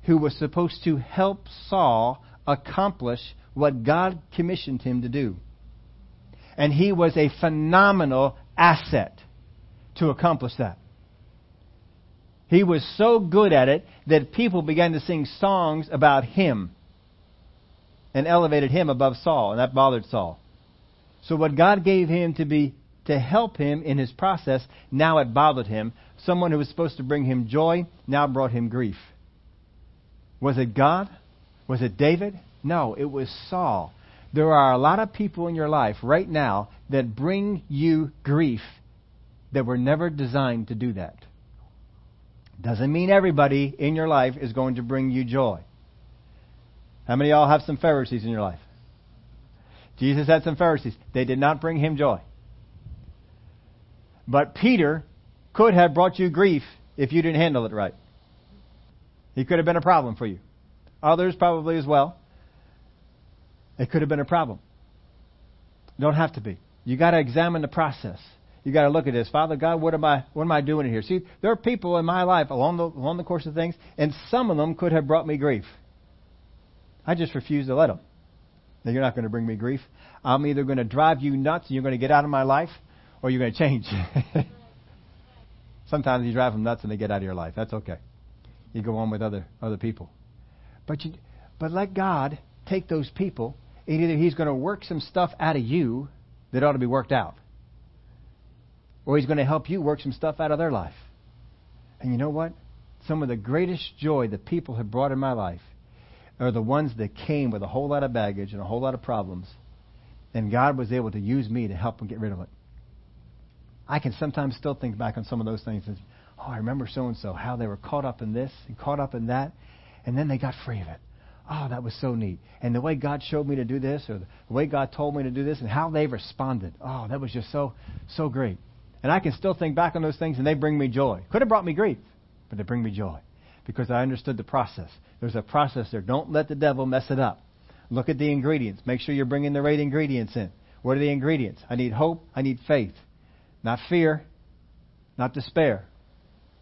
who was supposed to help Saul accomplish what God commissioned him to do. And he was a phenomenal asset to accomplish that. He was so good at it that people began to sing songs about him and elevated him above Saul, and that bothered Saul. So what God gave him to be to help him in his process, now it bothered him. Someone who was supposed to bring him joy now brought him grief. Was it God? Was it David? No, it was Saul. There are a lot of people in your life right now that bring you grief that were never designed to do that. Doesn't mean everybody in your life is going to bring you joy. How many of y'all have some Pharisees in your life? Jesus had some Pharisees. They did not bring him joy. But Peter could have brought you grief if you didn't handle it right. He could have been a problem for you. Others probably as well. It could have been a problem. Don't have to be. You got to examine the process. You got to look at this. Father God, what am I what am I doing here? See, there are people in my life along the along the course of things, and some of them could have brought me grief. I just refuse to let them. Now, you're not going to bring me grief. I'm either going to drive you nuts and you're going to get out of my life, or you're going to change. Sometimes you drive them nuts and they get out of your life. That's okay. You go on with other other people. But you, but let God take those people, and either He's going to work some stuff out of you that ought to be worked out, or He's going to help you work some stuff out of their life. And you know what? Some of the greatest joy that people have brought in my life are the ones that came with a whole lot of baggage and a whole lot of problems, and God was able to use me to help them get rid of it. I can sometimes still think back on some of those things oh, I remember so and so, how they were caught up in this and caught up in that, and then they got free of it. Oh, that was so neat. And the way God showed me to do this, or the way God told me to do this, and how they responded. Oh, that was just so, so great. And I can still think back on those things, and they bring me joy. Could have brought me grief, but they bring me joy because I understood the process. There's a process there. Don't let the devil mess it up. Look at the ingredients. Make sure you're bringing the right ingredients in. What are the ingredients? I need hope. I need faith. Not fear, not despair.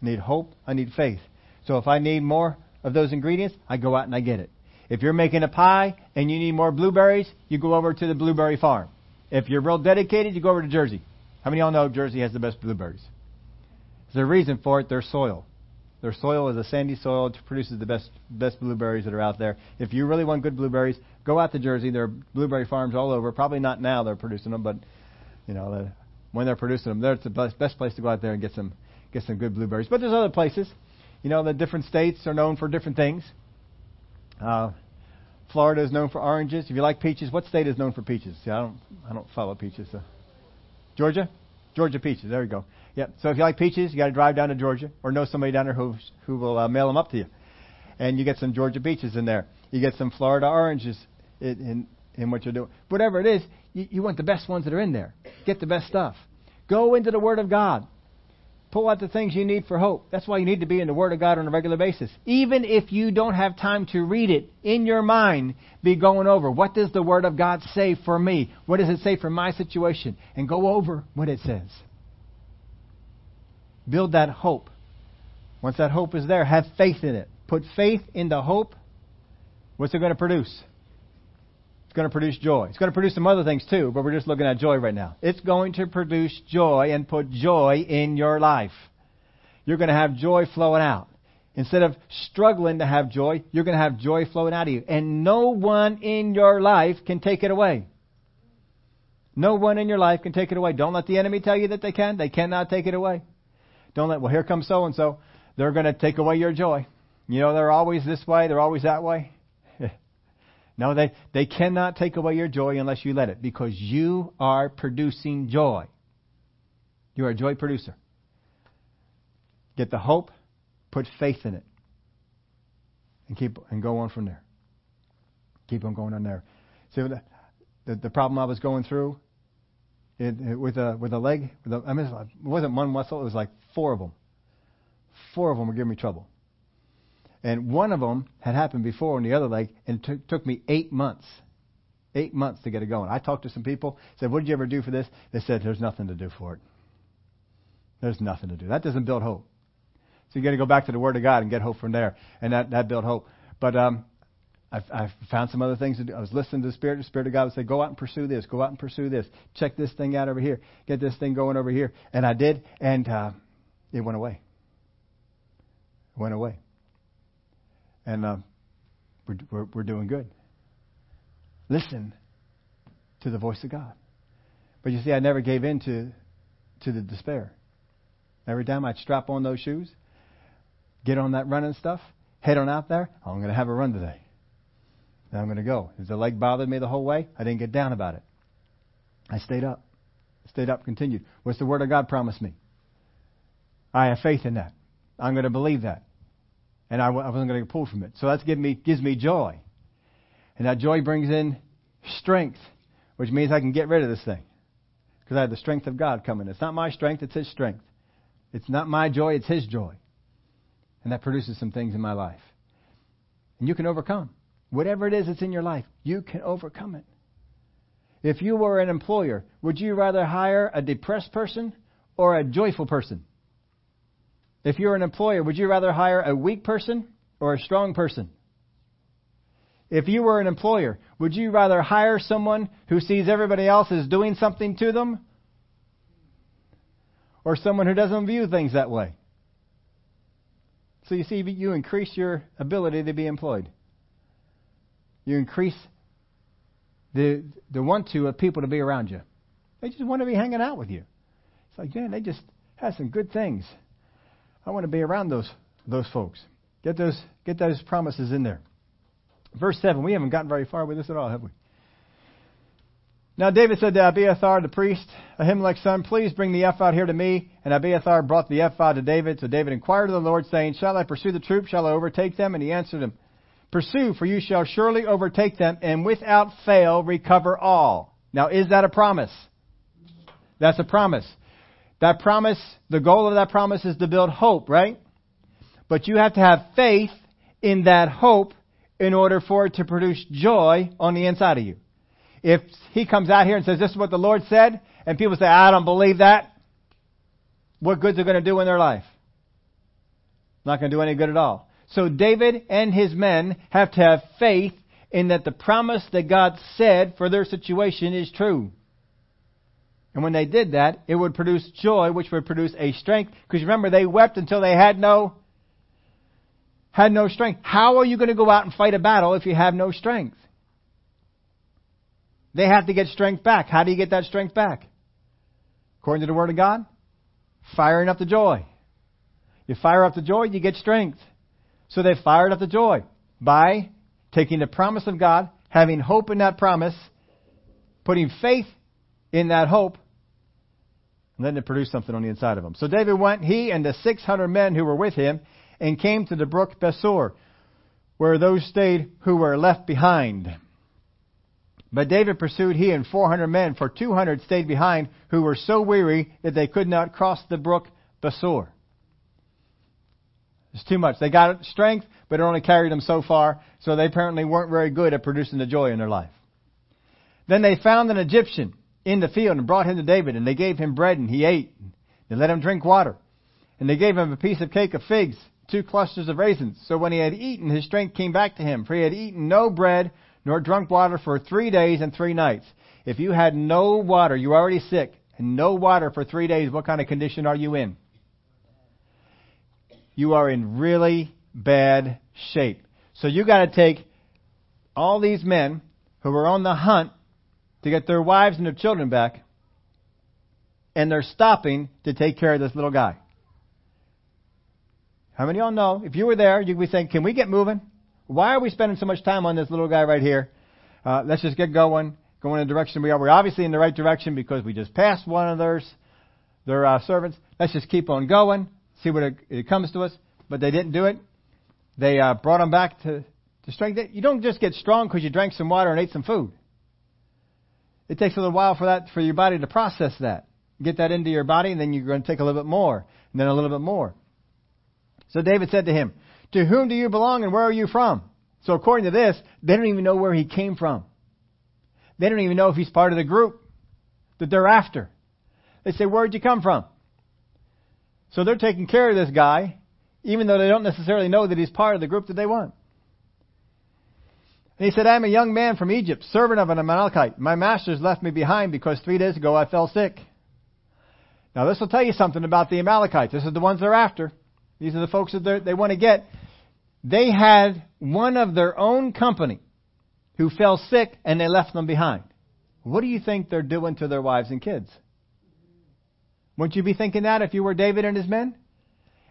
I need hope, I need faith. So if I need more of those ingredients, I go out and I get it. If you're making a pie and you need more blueberries, you go over to the blueberry farm. If you're real dedicated, you go over to Jersey. How many of y'all know Jersey has the best blueberries? There's a reason for it, their soil. Their soil is a sandy soil. It produces the best best blueberries that are out there. If you really want good blueberries, go out to Jersey. There are blueberry farms all over. Probably not now they're producing them, but you know when they're producing them. That's the best, best place to go out there and get some get some good blueberries. But there's other places. You know, the different states are known for different things. Uh, Florida is known for oranges. If you like peaches, what state is known for peaches? See, I don't I don't follow peaches. So. Georgia, Georgia peaches. There you go. Yep. So if you like peaches, you got to drive down to Georgia or know somebody down there who who will uh, mail them up to you, and you get some Georgia peaches in there. You get some Florida oranges in, in in what you're doing. Whatever it is, you, you want the best ones that are in there. Get the best stuff. Go into the Word of God. Pull out the things you need for hope. That's why you need to be in the Word of God on a regular basis. Even if you don't have time to read it, in your mind, be going over what does the Word of God say for me? What does it say for my situation? And go over what it says. Build that hope. Once that hope is there, have faith in it. Put faith in the hope. What's it going to produce? Going to produce joy. It's going to produce some other things too, but we're just looking at joy right now. It's going to produce joy and put joy in your life. You're going to have joy flowing out. Instead of struggling to have joy, you're going to have joy flowing out of you. And no one in your life can take it away. No one in your life can take it away. Don't let the enemy tell you that they can. They cannot take it away. Don't let, well, here comes so and so. They're going to take away your joy. You know, they're always this way, they're always that way. No, they, they cannot take away your joy unless you let it because you are producing joy. You are a joy producer. Get the hope, put faith in it, and keep and go on from there. Keep on going on there. See the, the, the problem I was going through it, it, with a with a leg. With a, I mean, it wasn't one muscle. It was like four of them. Four of them were giving me trouble. And one of them had happened before on the other leg, and it t- took me eight months. Eight months to get it going. I talked to some people, said, What did you ever do for this? They said, There's nothing to do for it. There's nothing to do. That doesn't build hope. So you got to go back to the Word of God and get hope from there. And that, that built hope. But um, I, I found some other things to do. I was listening to the Spirit. The Spirit of God would say, Go out and pursue this. Go out and pursue this. Check this thing out over here. Get this thing going over here. And I did, and uh, it went away. It went away and uh, we're, we're, we're doing good. Listen to the voice of God. But you see, I never gave in to, to the despair. Every time I'd strap on those shoes, get on that running stuff, head on out there, oh, I'm going to have a run today. I'm going to go. If the leg bothered me the whole way, I didn't get down about it. I stayed up. Stayed up, continued. What's the Word of God promised me? I have faith in that. I'm going to believe that and I, wasn't going to get pulled from it. So that gives me, gives me joy. And that joy brings in strength, which means I can get rid of this thing. Because I have the strength of God coming. It's not my strength, it's His strength. It's not my joy, it's His joy. And that produces some things in my life. And you can overcome. Whatever it is that's in your life, you can overcome it. If you were an employer, would you rather hire a depressed person or a joyful person? If you're an employer, would you rather hire a weak person or a strong person? If you were an employer, would you rather hire someone who sees everybody else as doing something to them or someone who doesn't view things that way? So you see, you increase your ability to be employed. You increase the the want to of people to be around you. They just want to be hanging out with you. It's like, man, they just have some good things. I want to be around those those folks. Get those get those promises in there. Verse seven. We haven't gotten very far with this at all, have we? Now David said to Abiathar the priest, Ahimelech's son, please bring the ephod here to me. And Abiathar brought the ephod to David. So David inquired of the Lord, saying, Shall I pursue the troops? Shall I overtake them? And he answered him, Pursue, for you shall surely overtake them, and without fail recover all. Now is that a promise? That's a promise. That promise, the goal of that promise is to build hope, right? But you have to have faith in that hope in order for it to produce joy on the inside of you. If he comes out here and says, this is what the Lord said, and people say, I don't believe that, what good's it going to do in their life? Not going to do any good at all. So David and his men have to have faith in that the promise that God said for their situation is true. And when they did that, it would produce joy, which would produce a strength. Because remember, they wept until they had no had no strength. How are you going to go out and fight a battle if you have no strength? They have to get strength back. How do you get that strength back? According to the Word of God, firing up the joy. You fire up the joy, you get strength. So they fired up the joy by taking the promise of God, having hope in that promise, putting faith in that hope, and then it produced something on the inside of him. So David went, he and the 600 men who were with him, and came to the brook Besor, where those stayed who were left behind. But David pursued he and 400 men, for 200 stayed behind, who were so weary that they could not cross the brook Besor. It's too much. They got strength, but it only carried them so far, so they apparently weren't very good at producing the joy in their life. Then they found an Egyptian in the field and brought him to David, and they gave him bread, and he ate. They let him drink water. And they gave him a piece of cake of figs, two clusters of raisins. So when he had eaten, his strength came back to him, for he had eaten no bread nor drunk water for three days and three nights. If you had no water, you're already sick, and no water for three days, what kind of condition are you in? You are in really bad shape. So you got to take all these men who were on the hunt to get their wives and their children back, and they're stopping to take care of this little guy. How many of y'all know? If you were there, you'd be saying, Can we get moving? Why are we spending so much time on this little guy right here? Uh, let's just get going, going in the direction we are. We're obviously in the right direction because we just passed one of theirs, their uh, servants. Let's just keep on going, see what it, it comes to us. But they didn't do it. They uh, brought him back to, to strength. You don't just get strong because you drank some water and ate some food. It takes a little while for that for your body to process that, get that into your body, and then you're going to take a little bit more, and then a little bit more. So David said to him, "To whom do you belong, and where are you from?" So according to this, they don't even know where he came from. They don't even know if he's part of the group that they're after. They say, Where'd you come from? So they're taking care of this guy, even though they don't necessarily know that he's part of the group that they want. And he said, I'm a young man from Egypt, servant of an Amalekite. My masters left me behind because three days ago I fell sick. Now this will tell you something about the Amalekites. This is the ones they're after. These are the folks that they want to get. They had one of their own company who fell sick and they left them behind. What do you think they're doing to their wives and kids? Wouldn't you be thinking that if you were David and his men?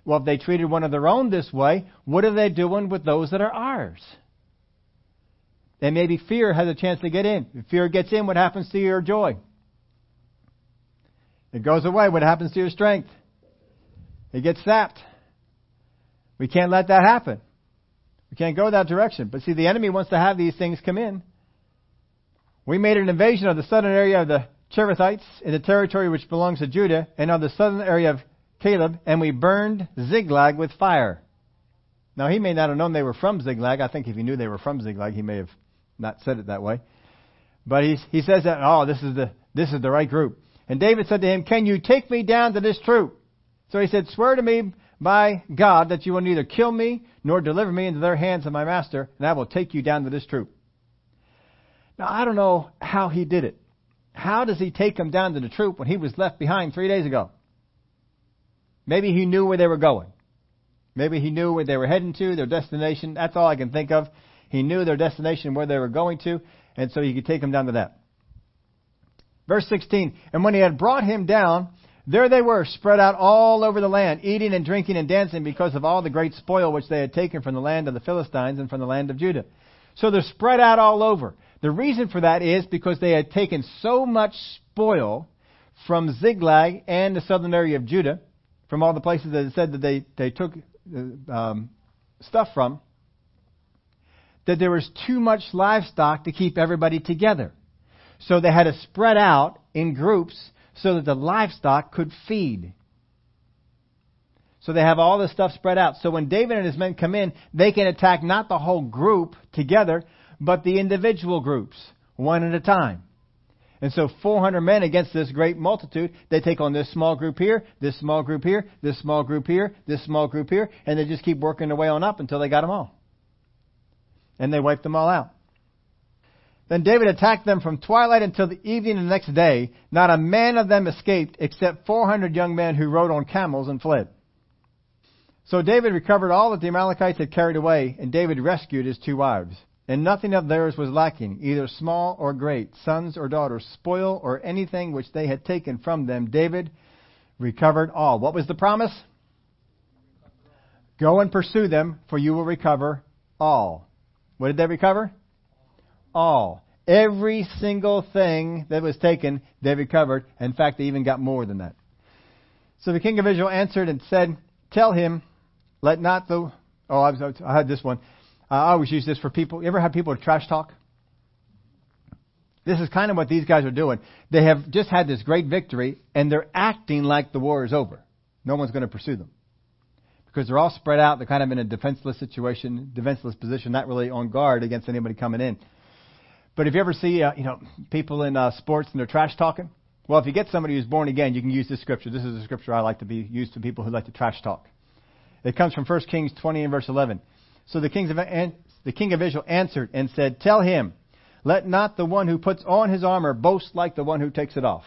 Well, if they treated one of their own this way, what are they doing with those that are ours? And maybe fear has a chance to get in. If fear gets in, what happens to your joy? It goes away. What happens to your strength? It gets sapped. We can't let that happen. We can't go that direction. But see, the enemy wants to have these things come in. We made an invasion of the southern area of the Cherethites in the territory which belongs to Judah and of the southern area of Caleb, and we burned Ziklag with fire. Now, he may not have known they were from Ziklag. I think if he knew they were from Ziklag, he may have not said it that way. But he, he says that, oh, this is, the, this is the right group. And David said to him, Can you take me down to this troop? So he said, Swear to me by God that you will neither kill me nor deliver me into their hands of my master, and I will take you down to this troop. Now, I don't know how he did it. How does he take them down to the troop when he was left behind three days ago? Maybe he knew where they were going. Maybe he knew where they were heading to, their destination. That's all I can think of. He knew their destination, where they were going to, and so he could take them down to that. Verse 16, And when he had brought him down, there they were, spread out all over the land, eating and drinking and dancing because of all the great spoil which they had taken from the land of the Philistines and from the land of Judah. So they're spread out all over. The reason for that is because they had taken so much spoil from Ziklag and the southern area of Judah, from all the places that it said that they, they took uh, um, stuff from, that there was too much livestock to keep everybody together. So they had to spread out in groups so that the livestock could feed. So they have all this stuff spread out. So when David and his men come in, they can attack not the whole group together, but the individual groups, one at a time. And so 400 men against this great multitude, they take on this small group here, this small group here, this small group here, this small group here, and they just keep working their way on up until they got them all. And they wiped them all out. Then David attacked them from twilight until the evening of the next day. Not a man of them escaped except 400 young men who rode on camels and fled. So David recovered all that the Amalekites had carried away, and David rescued his two wives. And nothing of theirs was lacking, either small or great, sons or daughters, spoil or anything which they had taken from them. David recovered all. What was the promise? Go and pursue them, for you will recover all. What did they recover? all. Every single thing that was taken, they recovered. In fact, they even got more than that. So the king of Israel answered and said, Tell him, let not the. Oh, I, was, I had this one. I always use this for people. You ever have people trash talk? This is kind of what these guys are doing. They have just had this great victory, and they're acting like the war is over. No one's going to pursue them. Because they're all spread out. They're kind of in a defenseless situation, defenseless position, not really on guard against anybody coming in. But if you ever see, uh, you know, people in uh, sports and they're trash talking, well, if you get somebody who's born again, you can use this scripture. This is a scripture I like to be used to people who like to trash talk. It comes from 1 Kings 20 and verse 11. So the, kings of, the king of Israel answered and said, Tell him, let not the one who puts on his armor boast like the one who takes it off.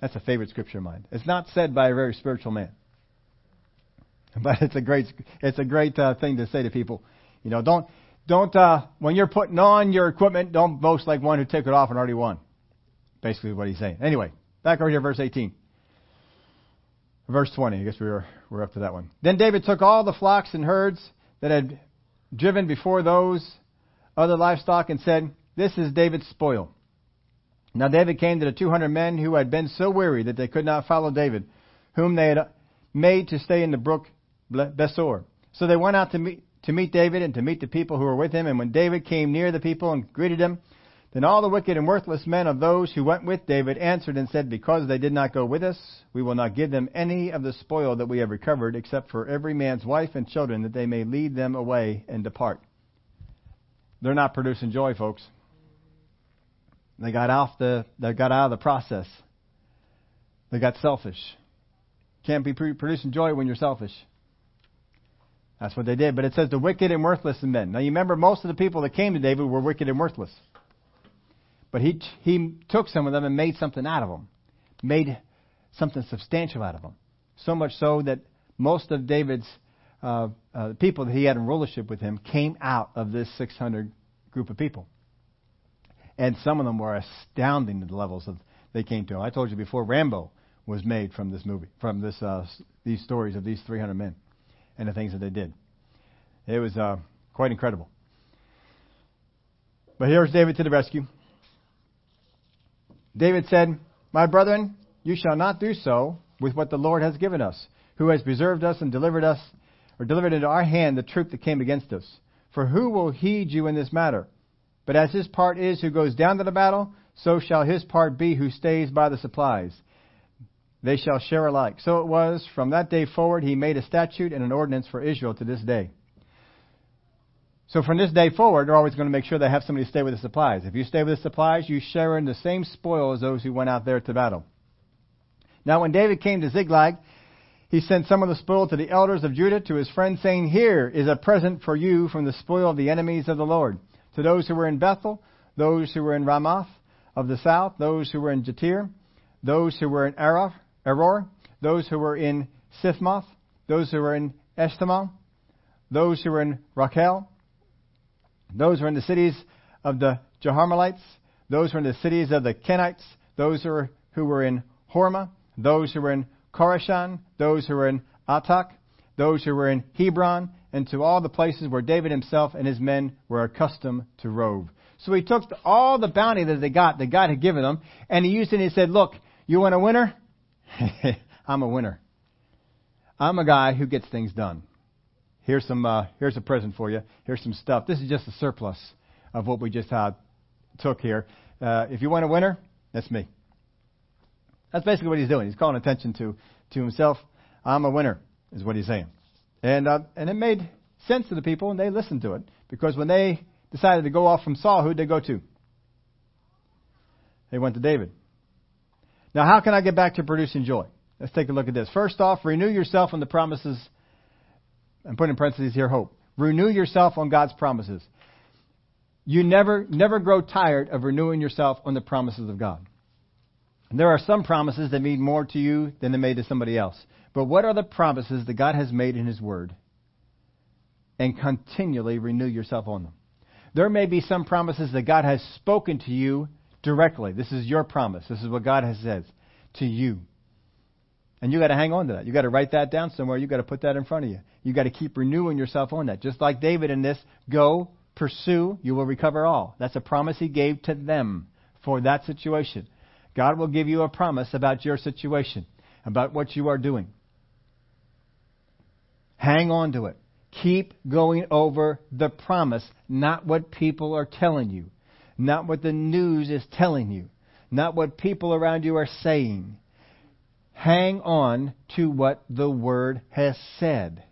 That's a favorite scripture of mine. It's not said by a very spiritual man. But it's a great, it's a great uh, thing to say to people. You know, don't, don't, uh, when you're putting on your equipment, don't boast like one who took it off and already won. Basically what he's saying. Anyway, back over here, verse 18. Verse 20, I guess we were, we're up to that one. Then David took all the flocks and herds that had driven before those other livestock and said, This is David's spoil. Now David came to the 200 men who had been so weary that they could not follow David, whom they had made to stay in the brook Besor. So they went out to meet, to meet David and to meet the people who were with him. And when David came near the people and greeted them, then all the wicked and worthless men of those who went with David answered and said, Because they did not go with us, we will not give them any of the spoil that we have recovered, except for every man's wife and children, that they may lead them away and depart. They're not producing joy, folks. They got off the they got out of the process. They got selfish. Can't be producing joy when you're selfish. That's what they did. But it says the wicked and worthless men. Now you remember most of the people that came to David were wicked and worthless. But he he took some of them and made something out of them, made something substantial out of them. So much so that most of David's uh, uh, people that he had in rulership with him came out of this 600 group of people. And some of them were astounding to the levels of they came to. I told you before, Rambo was made from this movie, from this uh, these stories of these 300 men and the things that they did. It was uh, quite incredible. But here's David to the rescue. David said, My brethren, you shall not do so with what the Lord has given us, who has preserved us and delivered us, or delivered into our hand the troop that came against us. For who will heed you in this matter? But as his part is who goes down to the battle, so shall his part be who stays by the supplies. They shall share alike. So it was from that day forward he made a statute and an ordinance for Israel to this day. So from this day forward, they're always going to make sure they have somebody to stay with the supplies. If you stay with the supplies, you share in the same spoil as those who went out there to battle. Now when David came to Ziklag, he sent some of the spoil to the elders of Judah to his friends, saying, Here is a present for you from the spoil of the enemies of the Lord to those who were in Bethel, those who were in Ramoth of the south, those who were in Jattir, those who were in Aror, Eror, those who were in Siphmoth, those who were in Eshtemoa, those who were in Raquel, those who were in the cities of the Jerahmeelites, those who were in the cities of the Kenites, those who were, who were in Hormah, those who were in Chorashan, those who were in Atak, those who were in Hebron, and to all the places where David himself and his men were accustomed to rove. So he took all the bounty that they got, that God had given them, and he used it and he said, Look, you want a winner? I'm a winner. I'm a guy who gets things done. Here's some. Uh, here's a present for you. Here's some stuff. This is just a surplus of what we just had, took here. Uh, if you want a winner, that's me. That's basically what he's doing. He's calling attention to to himself. I'm a winner, is what he's saying. And, uh, and it made sense to the people, and they listened to it. Because when they decided to go off from Saul, who'd they go to? They went to David. Now, how can I get back to producing joy? Let's take a look at this. First off, renew yourself on the promises, and put in parentheses here, hope. Renew yourself on God's promises. You never, never grow tired of renewing yourself on the promises of God. There are some promises that mean more to you than they may to somebody else. But what are the promises that God has made in His Word? And continually renew yourself on them. There may be some promises that God has spoken to you directly. This is your promise. This is what God has said to you. And you got to hang on to that. You got to write that down somewhere. You got to put that in front of you. You got to keep renewing yourself on that. Just like David in this, go, pursue, you will recover all. That's a promise he gave to them for that situation. God will give you a promise about your situation, about what you are doing. Hang on to it. Keep going over the promise, not what people are telling you, not what the news is telling you, not what people around you are saying. Hang on to what the Word has said.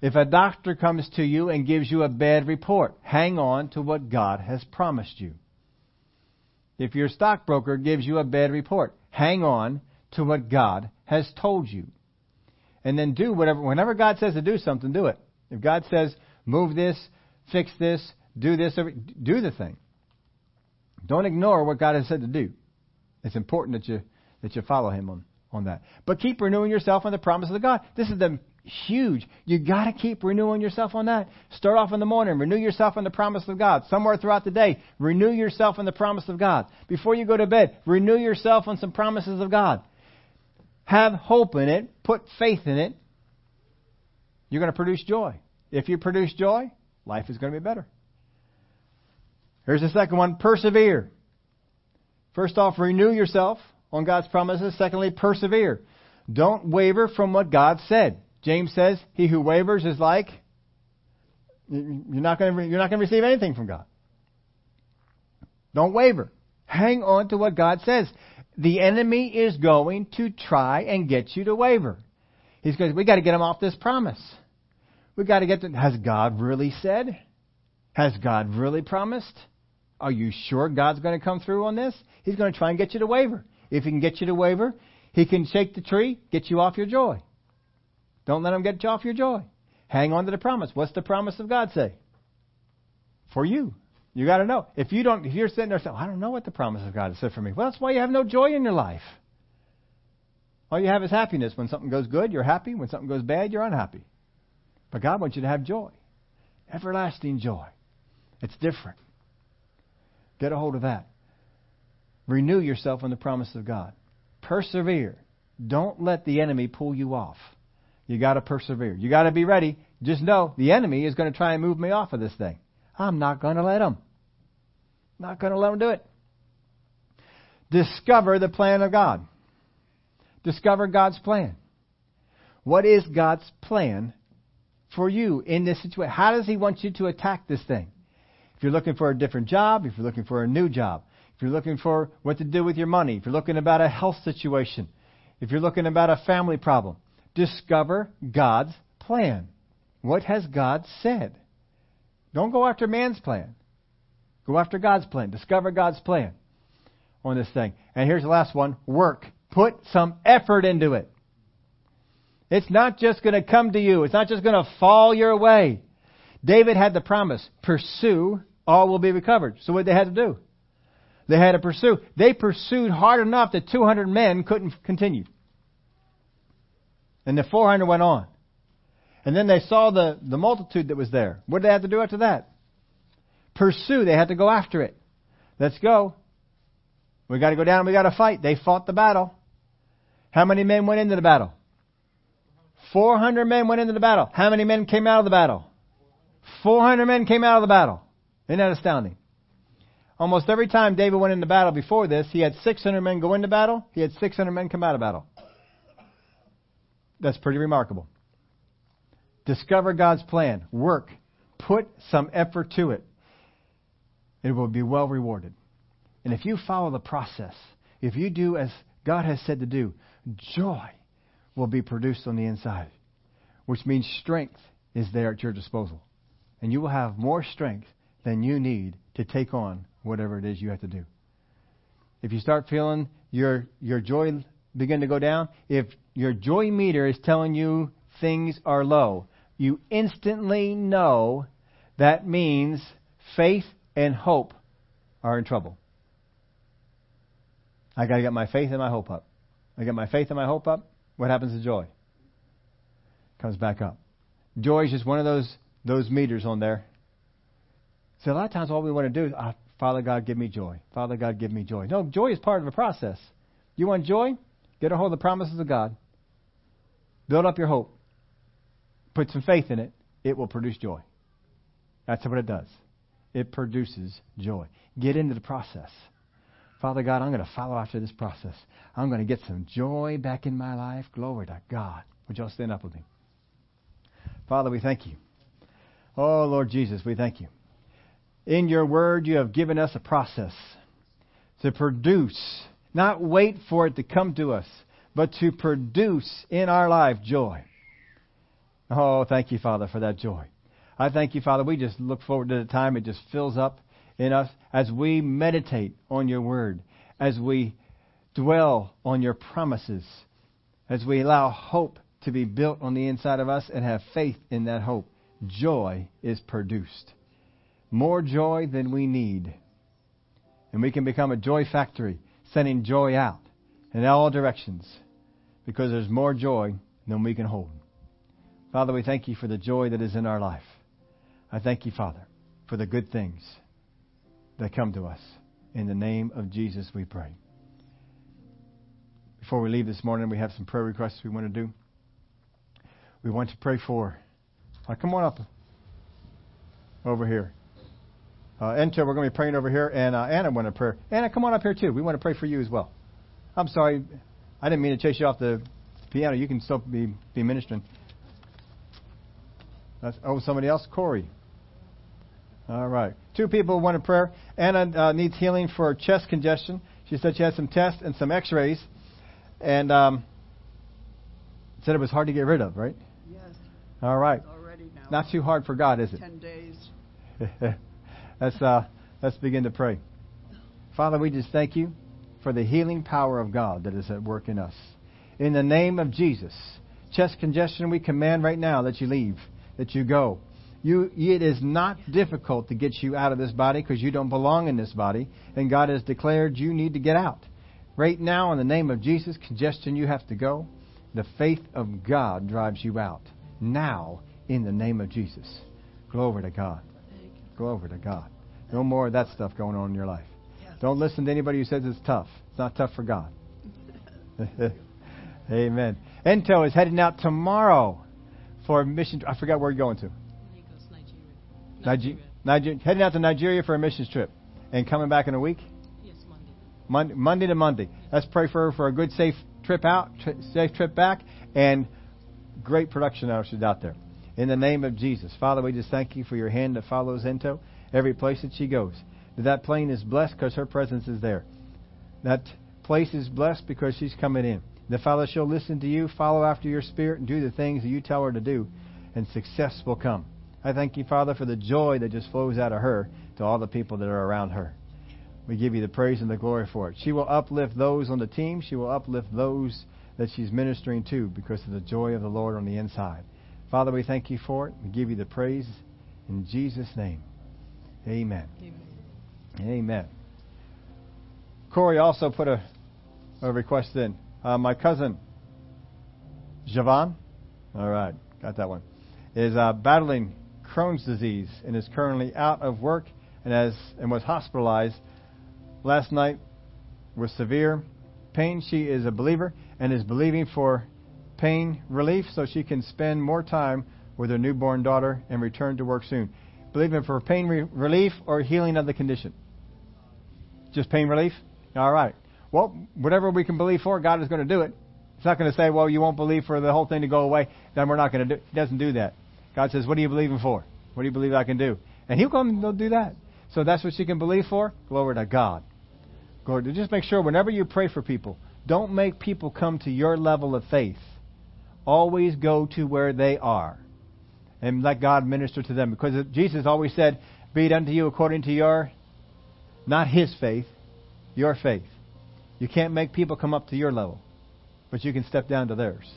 If a doctor comes to you and gives you a bad report, hang on to what God has promised you. If your stockbroker gives you a bad report, hang on to what God has told you. And then do whatever, whenever God says to do something, do it. If God says, move this, fix this, do this, do the thing. Don't ignore what God has said to do. It's important that you, that you follow Him on, on that. But keep renewing yourself on the promises of God. This is the huge. You got to keep renewing yourself on that. Start off in the morning, renew yourself on the promise of God. Somewhere throughout the day, renew yourself on the promise of God. Before you go to bed, renew yourself on some promises of God. Have hope in it, put faith in it. You're going to produce joy. If you produce joy, life is going to be better. Here's the second one persevere. First off, renew yourself on God's promises. Secondly, persevere. Don't waver from what God said. James says, "He who wavers is like you're not going to receive anything from God. Don't waver. Hang on to what God says. The enemy is going to try and get you to waver. He's going. We got to get him off this promise. We got to get to. Has God really said? Has God really promised? Are you sure God's going to come through on this? He's going to try and get you to waver. If he can get you to waver, he can shake the tree, get you off your joy. Don't let him get you off your joy. Hang on to the promise. What's the promise of God say? For you. You got to know. If you don't, if you're sitting there saying, "I don't know what the promise of God said for me," well, that's why you have no joy in your life. All you have is happiness. When something goes good, you're happy. When something goes bad, you're unhappy. But God wants you to have joy, everlasting joy. It's different. Get a hold of that. Renew yourself on the promise of God. Persevere. Don't let the enemy pull you off. You got to persevere. You got to be ready. Just know the enemy is going to try and move me off of this thing. I'm not going to let him. Not going to let him do it. Discover the plan of God. Discover God's plan. What is God's plan for you in this situation? How does He want you to attack this thing? If you're looking for a different job, if you're looking for a new job, if you're looking for what to do with your money, if you're looking about a health situation, if you're looking about a family problem, discover God's plan. What has God said? Don't go after man's plan. Go after God's plan. Discover God's plan on this thing. And here's the last one work. Put some effort into it. It's not just going to come to you, it's not just going to fall your way. David had the promise pursue, all will be recovered. So what they had to do? They had to pursue. They pursued hard enough that 200 men couldn't continue. And the 400 went on. And then they saw the, the multitude that was there. What did they have to do after that? Pursue. They had to go after it. Let's go. We got to go down we got to fight. They fought the battle. How many men went into the battle? 400 men went into the battle. How many men came out of the battle? 400 men came out of the battle. Isn't that astounding? Almost every time David went into battle before this, he had 600 men go into battle. He had 600 men come out of battle. That's pretty remarkable. Discover God's plan. Work. Put some effort to it. It will be well rewarded. And if you follow the process, if you do as God has said to do, joy will be produced on the inside, which means strength is there at your disposal. And you will have more strength than you need to take on whatever it is you have to do. If you start feeling your, your joy begin to go down, if your joy meter is telling you things are low, you instantly know that means faith and hope are in trouble. I got to get my faith and my hope up. I get my faith and my hope up. What happens to joy? Comes back up. Joy is just one of those those meters on there. So a lot of times all we want to do is, oh, Father God, give me joy. Father God, give me joy. No, joy is part of a process. You want joy? Get a hold of the promises of God. Build up your hope. Put some faith in it. It will produce joy. That's what it does. It produces joy. Get into the process. Father God, I'm going to follow after this process. I'm going to get some joy back in my life. Glory to God. Would y'all stand up with me? Father, we thank you. Oh, Lord Jesus, we thank you. In your word, you have given us a process to produce, not wait for it to come to us, but to produce in our life joy. Oh, thank you, Father, for that joy. I thank you, Father. We just look forward to the time it just fills up in us as we meditate on your word, as we dwell on your promises, as we allow hope to be built on the inside of us and have faith in that hope. Joy is produced. More joy than we need. And we can become a joy factory, sending joy out in all directions. because there's more joy than we can hold. Father, we thank you for the joy that is in our life. I thank you, Father, for the good things that come to us. In the name of Jesus, we pray. Before we leave this morning, we have some prayer requests we want to do. We want to pray for. Uh, come on up over here. Uh, Ento, we're going to be praying over here, and uh, Anna want to pray. Anna, come on up here too. We want to pray for you as well. I'm sorry, I didn't mean to chase you off the piano. You can still be be ministering. That's, oh, somebody else, Corey. All right. Two people want a prayer. Anna uh, needs healing for chest congestion. She said she had some tests and some X-rays, and um, said it was hard to get rid of, right? Yes. All right. Already now. Not too hard for God, is it? Ten days. let's uh, let's begin to pray. Father, we just thank you for the healing power of God that is at work in us. In the name of Jesus, chest congestion, we command right now that you leave, that you go. You, it is not difficult to get you out of this body because you don't belong in this body, and God has declared you need to get out. Right now, in the name of Jesus, congestion, you have to go. The faith of God drives you out. Now, in the name of Jesus. Glory to God. Glory to God. No more of that stuff going on in your life. Don't listen to anybody who says it's tough. It's not tough for God. Amen. Ento is heading out tomorrow for a mission. I forgot where you're going to. Nigeria. Nigeria. Nigeria. Heading out to Nigeria for a missions trip and coming back in a week. Yes, Monday. Monday, Monday to Monday. Let's pray for her for a good, safe trip out, tri- safe trip back, and great production she's out there. In the name of Jesus, Father, we just thank you for your hand that follows Ento every place that she goes. That that plane is blessed because her presence is there. That place is blessed because she's coming in. The Father, she'll listen to you, follow after your Spirit, and do the things that you tell her to do, and success will come. I thank you, Father, for the joy that just flows out of her to all the people that are around her. We give you the praise and the glory for it. She will uplift those on the team. She will uplift those that she's ministering to because of the joy of the Lord on the inside. Father, we thank you for it. We give you the praise in Jesus' name. Amen. Amen. Amen. Corey also put a, a request in. Uh, my cousin, Javon, all right, got that one, is uh, battling Crohn's disease and is currently out of work and has and was hospitalized last night with severe pain. She is a believer and is believing for pain relief so she can spend more time with her newborn daughter and return to work soon. Believe Believing for pain re- relief or healing of the condition. Just pain relief? All right. Well, whatever we can believe for, God is going to do it. It's not going to say, well, you won't believe for the whole thing to go away, then we're not going to do it. He doesn't do that. God says, what are you believing for? What do you believe I can do? And He'll come and He'll do that. So that's what she can believe for. Glory to God. Glory to just make sure whenever you pray for people, don't make people come to your level of faith. Always go to where they are and let God minister to them. Because Jesus always said, Be it unto you according to your, not his faith, your faith. You can't make people come up to your level, but you can step down to theirs.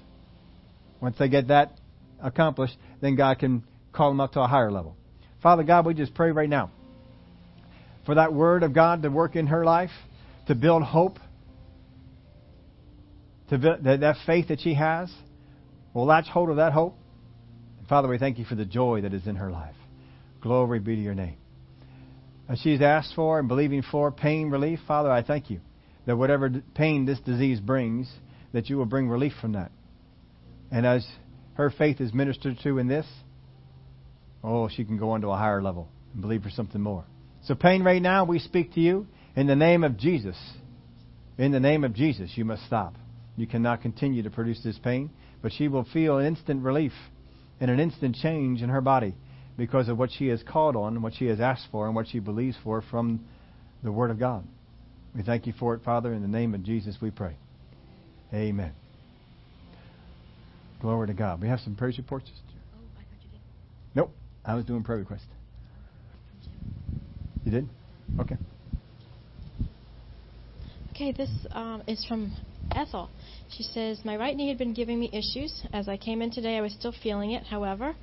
Once they get that accomplished, then God can call them up to a higher level. Father God, we just pray right now for that word of God to work in her life, to build hope, to build that, faith that she has. We'll latch hold of that hope. And Father, we thank you for the joy that is in her life. Glory be to your name. As she's asked for and believing for pain relief, Father, I thank you that whatever pain this disease brings, that you will bring relief from that. And as her faith is ministered to in this, oh, she can go on to a higher level and believe for something more. So, pain right now, we speak to you in the name of Jesus. In the name of Jesus, you must stop. You cannot continue to produce this pain, but she will feel instant relief and an instant change in her body because of what she has called on, what she has asked for, and what she believes for from the Word of God. We thank you for it, Father. In the name of Jesus, we pray. Amen. Glory to God. We have some praise reports. Oh, I thought you did. Nope. I was doing prayer requests. You did? Okay. Okay, this um, is from Ethel. She says, My right knee had been giving me issues. As I came in today, I was still feeling it. However,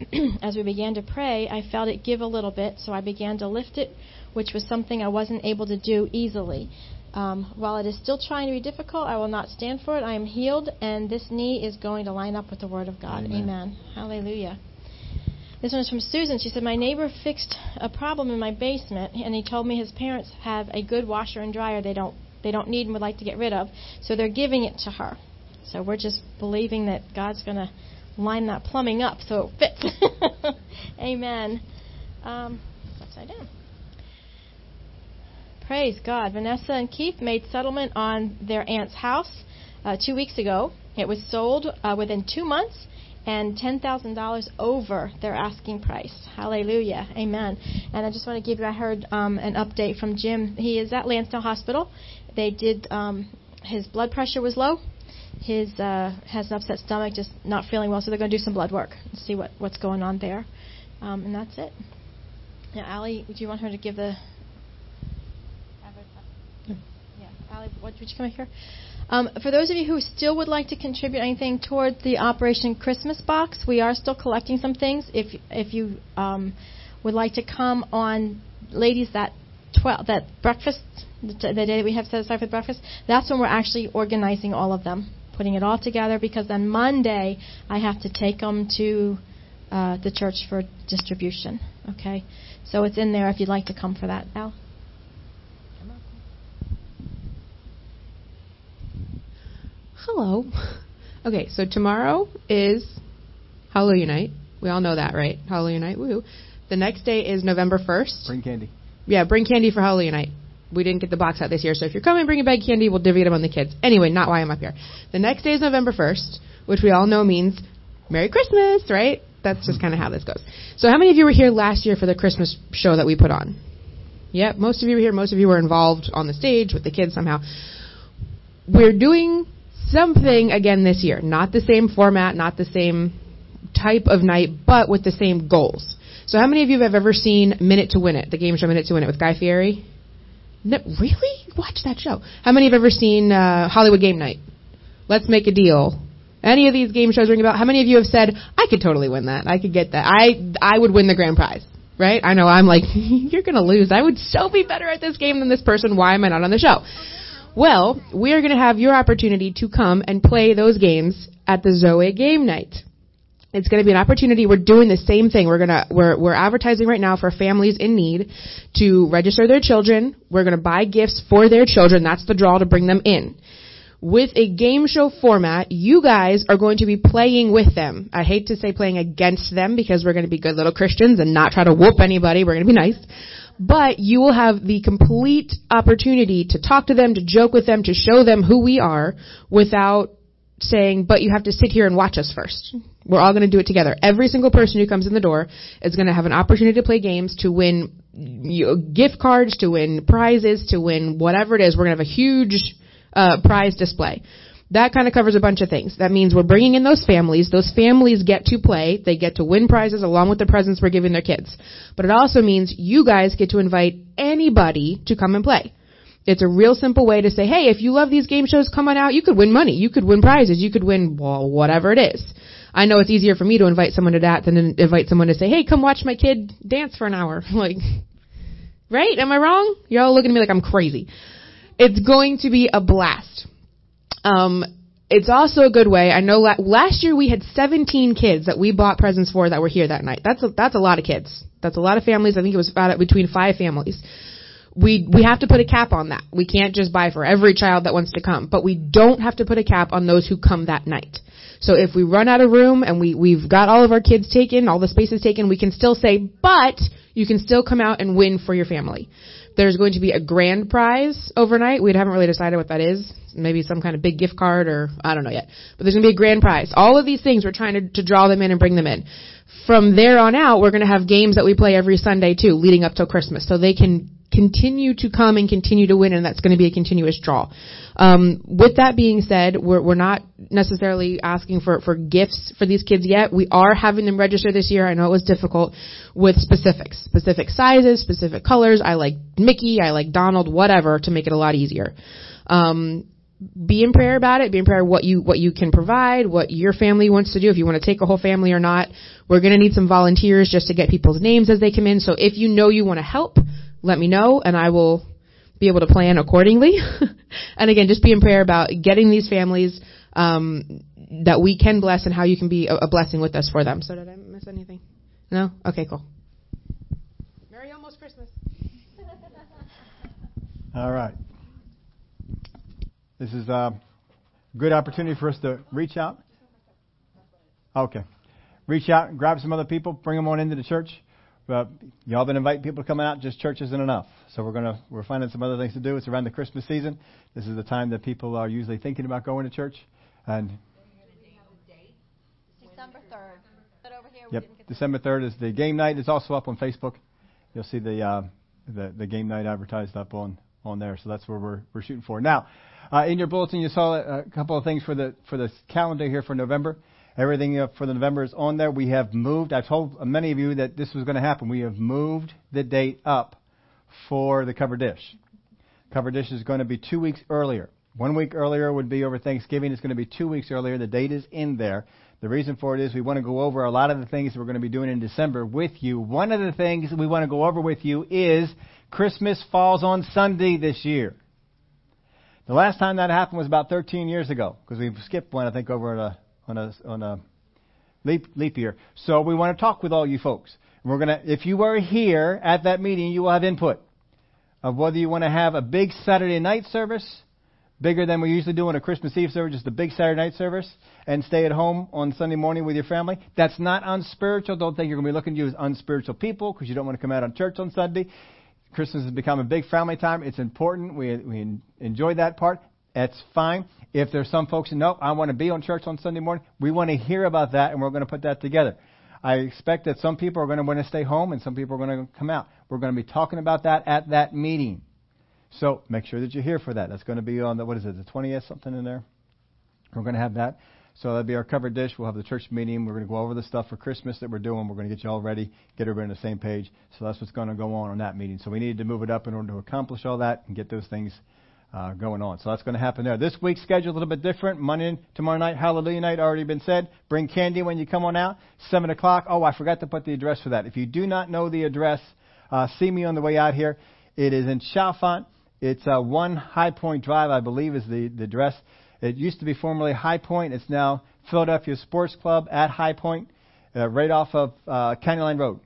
as we began to pray, I felt it give a little bit, so I began to lift it, which was something I wasn't able to do easily. Um, while it is still trying to be difficult, I will not stand for it. I am healed, and this knee is going to line up with the Word of God. Amen. Amen. Hallelujah. This one is from Susan. She said, My neighbor fixed a problem in my basement, and he told me his parents have a good washer and dryer they don't, they don't need and would like to get rid of, so they're giving it to her. So we're just believing that God's going to line that plumbing up so it fits. Amen. Um, upside down. Praise God. Vanessa and Keith made settlement on their aunt's house uh, two weeks ago. It was sold uh, within two months and $10,000 over their asking price. Hallelujah. Amen. And I just want to give you, I heard um, an update from Jim. He is at Lansdale Hospital. They did, um, his blood pressure was low. His uh, has an upset stomach, just not feeling well, so they're going to do some blood work and see what, what's going on there. Um, and that's it. Now, Allie, do you want her to give the yeah, Allie, what, would you come here? Um, for those of you who still would like to contribute anything toward the Operation Christmas box, we are still collecting some things. If if you um, would like to come on, ladies, that twelve that breakfast, the, the day that we have set aside for breakfast, that's when we're actually organizing all of them, putting it all together. Because on Monday I have to take them to uh, the church for distribution. Okay, so it's in there if you'd like to come for that, Al. Hello. Okay, so tomorrow is Hallelujah night. We all know that, right? Hallelujah night. Woo. The next day is November 1st. Bring candy. Yeah, bring candy for Hallelujah night. We didn't get the box out this year, so if you're coming, bring a bag of candy. We'll divvy it among the kids. Anyway, not why I'm up here. The next day is November 1st, which we all know means Merry Christmas, right? That's just kind of how this goes. So, how many of you were here last year for the Christmas show that we put on? Yep, most of you were here. Most of you were involved on the stage with the kids somehow. We're doing something again this year. Not the same format, not the same type of night, but with the same goals. So, how many of you have ever seen Minute to Win It, the game show Minute to Win It with Guy Fieri? No, really? Watch that show. How many have ever seen uh, Hollywood Game Night? Let's make a deal. Any of these game shows ring about? How many of you have said, "I could totally win that. I could get that. I I would win the grand prize." Right? I know I'm like, you're going to lose. I would so be better at this game than this person. Why am I not on the show? Well, we are going to have your opportunity to come and play those games at the Zoe game night. It's going to be an opportunity. We're doing the same thing. We're going to we're we're advertising right now for families in need to register their children. We're going to buy gifts for their children. That's the draw to bring them in. With a game show format, you guys are going to be playing with them. I hate to say playing against them because we're going to be good little Christians and not try to whoop anybody. We're going to be nice but you will have the complete opportunity to talk to them, to joke with them, to show them who we are without saying, but you have to sit here and watch us first. We're all going to do it together. Every single person who comes in the door is going to have an opportunity to play games, to win you know, gift cards, to win prizes, to win whatever it is. We're going to have a huge uh, prize display. That kind of covers a bunch of things. That means we're bringing in those families. Those families get to play. They get to win prizes along with the presents we're giving their kids. But it also means you guys get to invite anybody to come and play. It's a real simple way to say, hey, if you love these game shows, come on out. You could win money. You could win prizes. You could win, well, whatever it is. I know it's easier for me to invite someone to that than to invite someone to say, hey, come watch my kid dance for an hour. like, right? Am I wrong? You're all looking at me like I'm crazy. It's going to be a blast. Um, it's also a good way. I know la- last year we had 17 kids that we bought presents for that were here that night. That's a, that's a lot of kids. That's a lot of families. I think it was about between five families. We we have to put a cap on that. We can't just buy for every child that wants to come, but we don't have to put a cap on those who come that night. So if we run out of room and we we've got all of our kids taken, all the spaces taken, we can still say, but you can still come out and win for your family. There's going to be a grand prize overnight. We haven't really decided what that is. Maybe some kind of big gift card or I don't know yet. But there's going to be a grand prize. All of these things we're trying to, to draw them in and bring them in. From there on out, we're going to have games that we play every Sunday too, leading up till Christmas. So they can continue to come and continue to win and that's going to be a continuous draw. Um, with that being said, we're, we're not necessarily asking for, for gifts for these kids yet. We are having them register this year. I know it was difficult with specifics, specific sizes, specific colors. I like Mickey, I like Donald, whatever to make it a lot easier. Um, be in prayer about it. Be in prayer what you what you can provide, what your family wants to do. If you want to take a whole family or not, we're going to need some volunteers just to get people's names as they come in. So if you know you want to help, let me know, and I will be able to plan accordingly. and again, just be in prayer about getting these families um, that we can bless and how you can be a, a blessing with us for them. So did I miss anything? No? Okay, cool. Merry almost Christmas. All right. This is a good opportunity for us to reach out. Okay. Reach out and grab some other people, bring them on into the church. But y'all been inviting people to come out, just church isn't enough. So we're gonna we're finding some other things to do. It's around the Christmas season. This is the time that people are usually thinking about going to church. And December 3rd. But over here, we Yep, didn't get December third is the game night. It's also up on Facebook. You'll see the uh, the, the game night advertised up on on there. So that's where we're we're shooting for. Now, uh, in your bulletin, you saw a couple of things for the for the calendar here for November. Everything for the November is on there. We have moved. I've told many of you that this was going to happen. We have moved the date up for the cover dish. Cover dish is going to be two weeks earlier. One week earlier would be over Thanksgiving. It's going to be two weeks earlier. The date is in there. The reason for it is we want to go over a lot of the things we're going to be doing in December with you. One of the things we want to go over with you is Christmas falls on Sunday this year. The last time that happened was about 13 years ago because we skipped one, I think, over a on a on a leap leap year. So we want to talk with all you folks. We're gonna, if you are here at that meeting, you will have input of whether you want to have a big Saturday night service, bigger than we usually do on a Christmas Eve service, just a big Saturday night service, and stay at home on Sunday morning with your family. That's not unspiritual. Don't think you're going to be looking at you as unspiritual people because you don't want to come out on church on Sunday. Christmas has become a big family time. It's important. We we enjoy that part. That's fine. If there's some folks know I want to be on church on Sunday morning, we want to hear about that, and we're going to put that together. I expect that some people are going to want to stay home, and some people are going to come out. We're going to be talking about that at that meeting. So make sure that you're here for that. That's going to be on the what is it, the 20th, something in there. We're going to have that. So that'll be our covered dish. We'll have the church meeting. We're going to go over the stuff for Christmas that we're doing. We're going to get you all ready, get everybody on the same page. So that's what's going to go on on that meeting. So we needed to move it up in order to accomplish all that and get those things uh, going on. So that's going to happen there. This week's schedule a little bit different. Monday, tomorrow night, Hallelujah night already been said. Bring candy when you come on out. Seven o'clock. Oh, I forgot to put the address for that. If you do not know the address, uh, see me on the way out here. It is in Chalfont. It's uh, one High Point Drive, I believe, is the, the address. It used to be formerly High Point. It's now Philadelphia Sports Club at High Point, uh, right off of uh, County Line Road.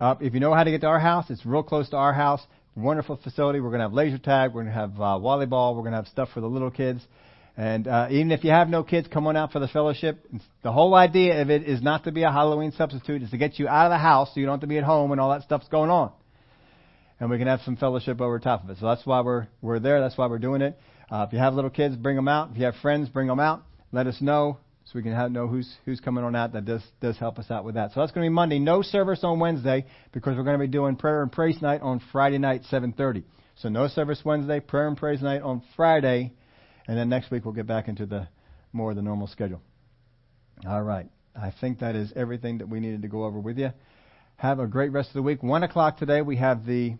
Uh, if you know how to get to our house, it's real close to our house. Wonderful facility. We're going to have laser tag. We're going to have uh, volleyball. We're going to have stuff for the little kids. And uh, even if you have no kids, come on out for the fellowship. The whole idea of it is not to be a Halloween substitute. It's to get you out of the house so you don't have to be at home when all that stuff's going on. And we can have some fellowship over top of it. So that's why we're we're there. That's why we're doing it. Uh, if you have little kids, bring them out. If you have friends, bring them out. Let us know so we can have, know who's who's coming on out. That does does help us out with that. So that's going to be Monday. No service on Wednesday because we're going to be doing prayer and praise night on Friday night, 7:30. So no service Wednesday, prayer and praise night on Friday, and then next week we'll get back into the more of the normal schedule. All right. I think that is everything that we needed to go over with you. Have a great rest of the week. One o'clock today we have the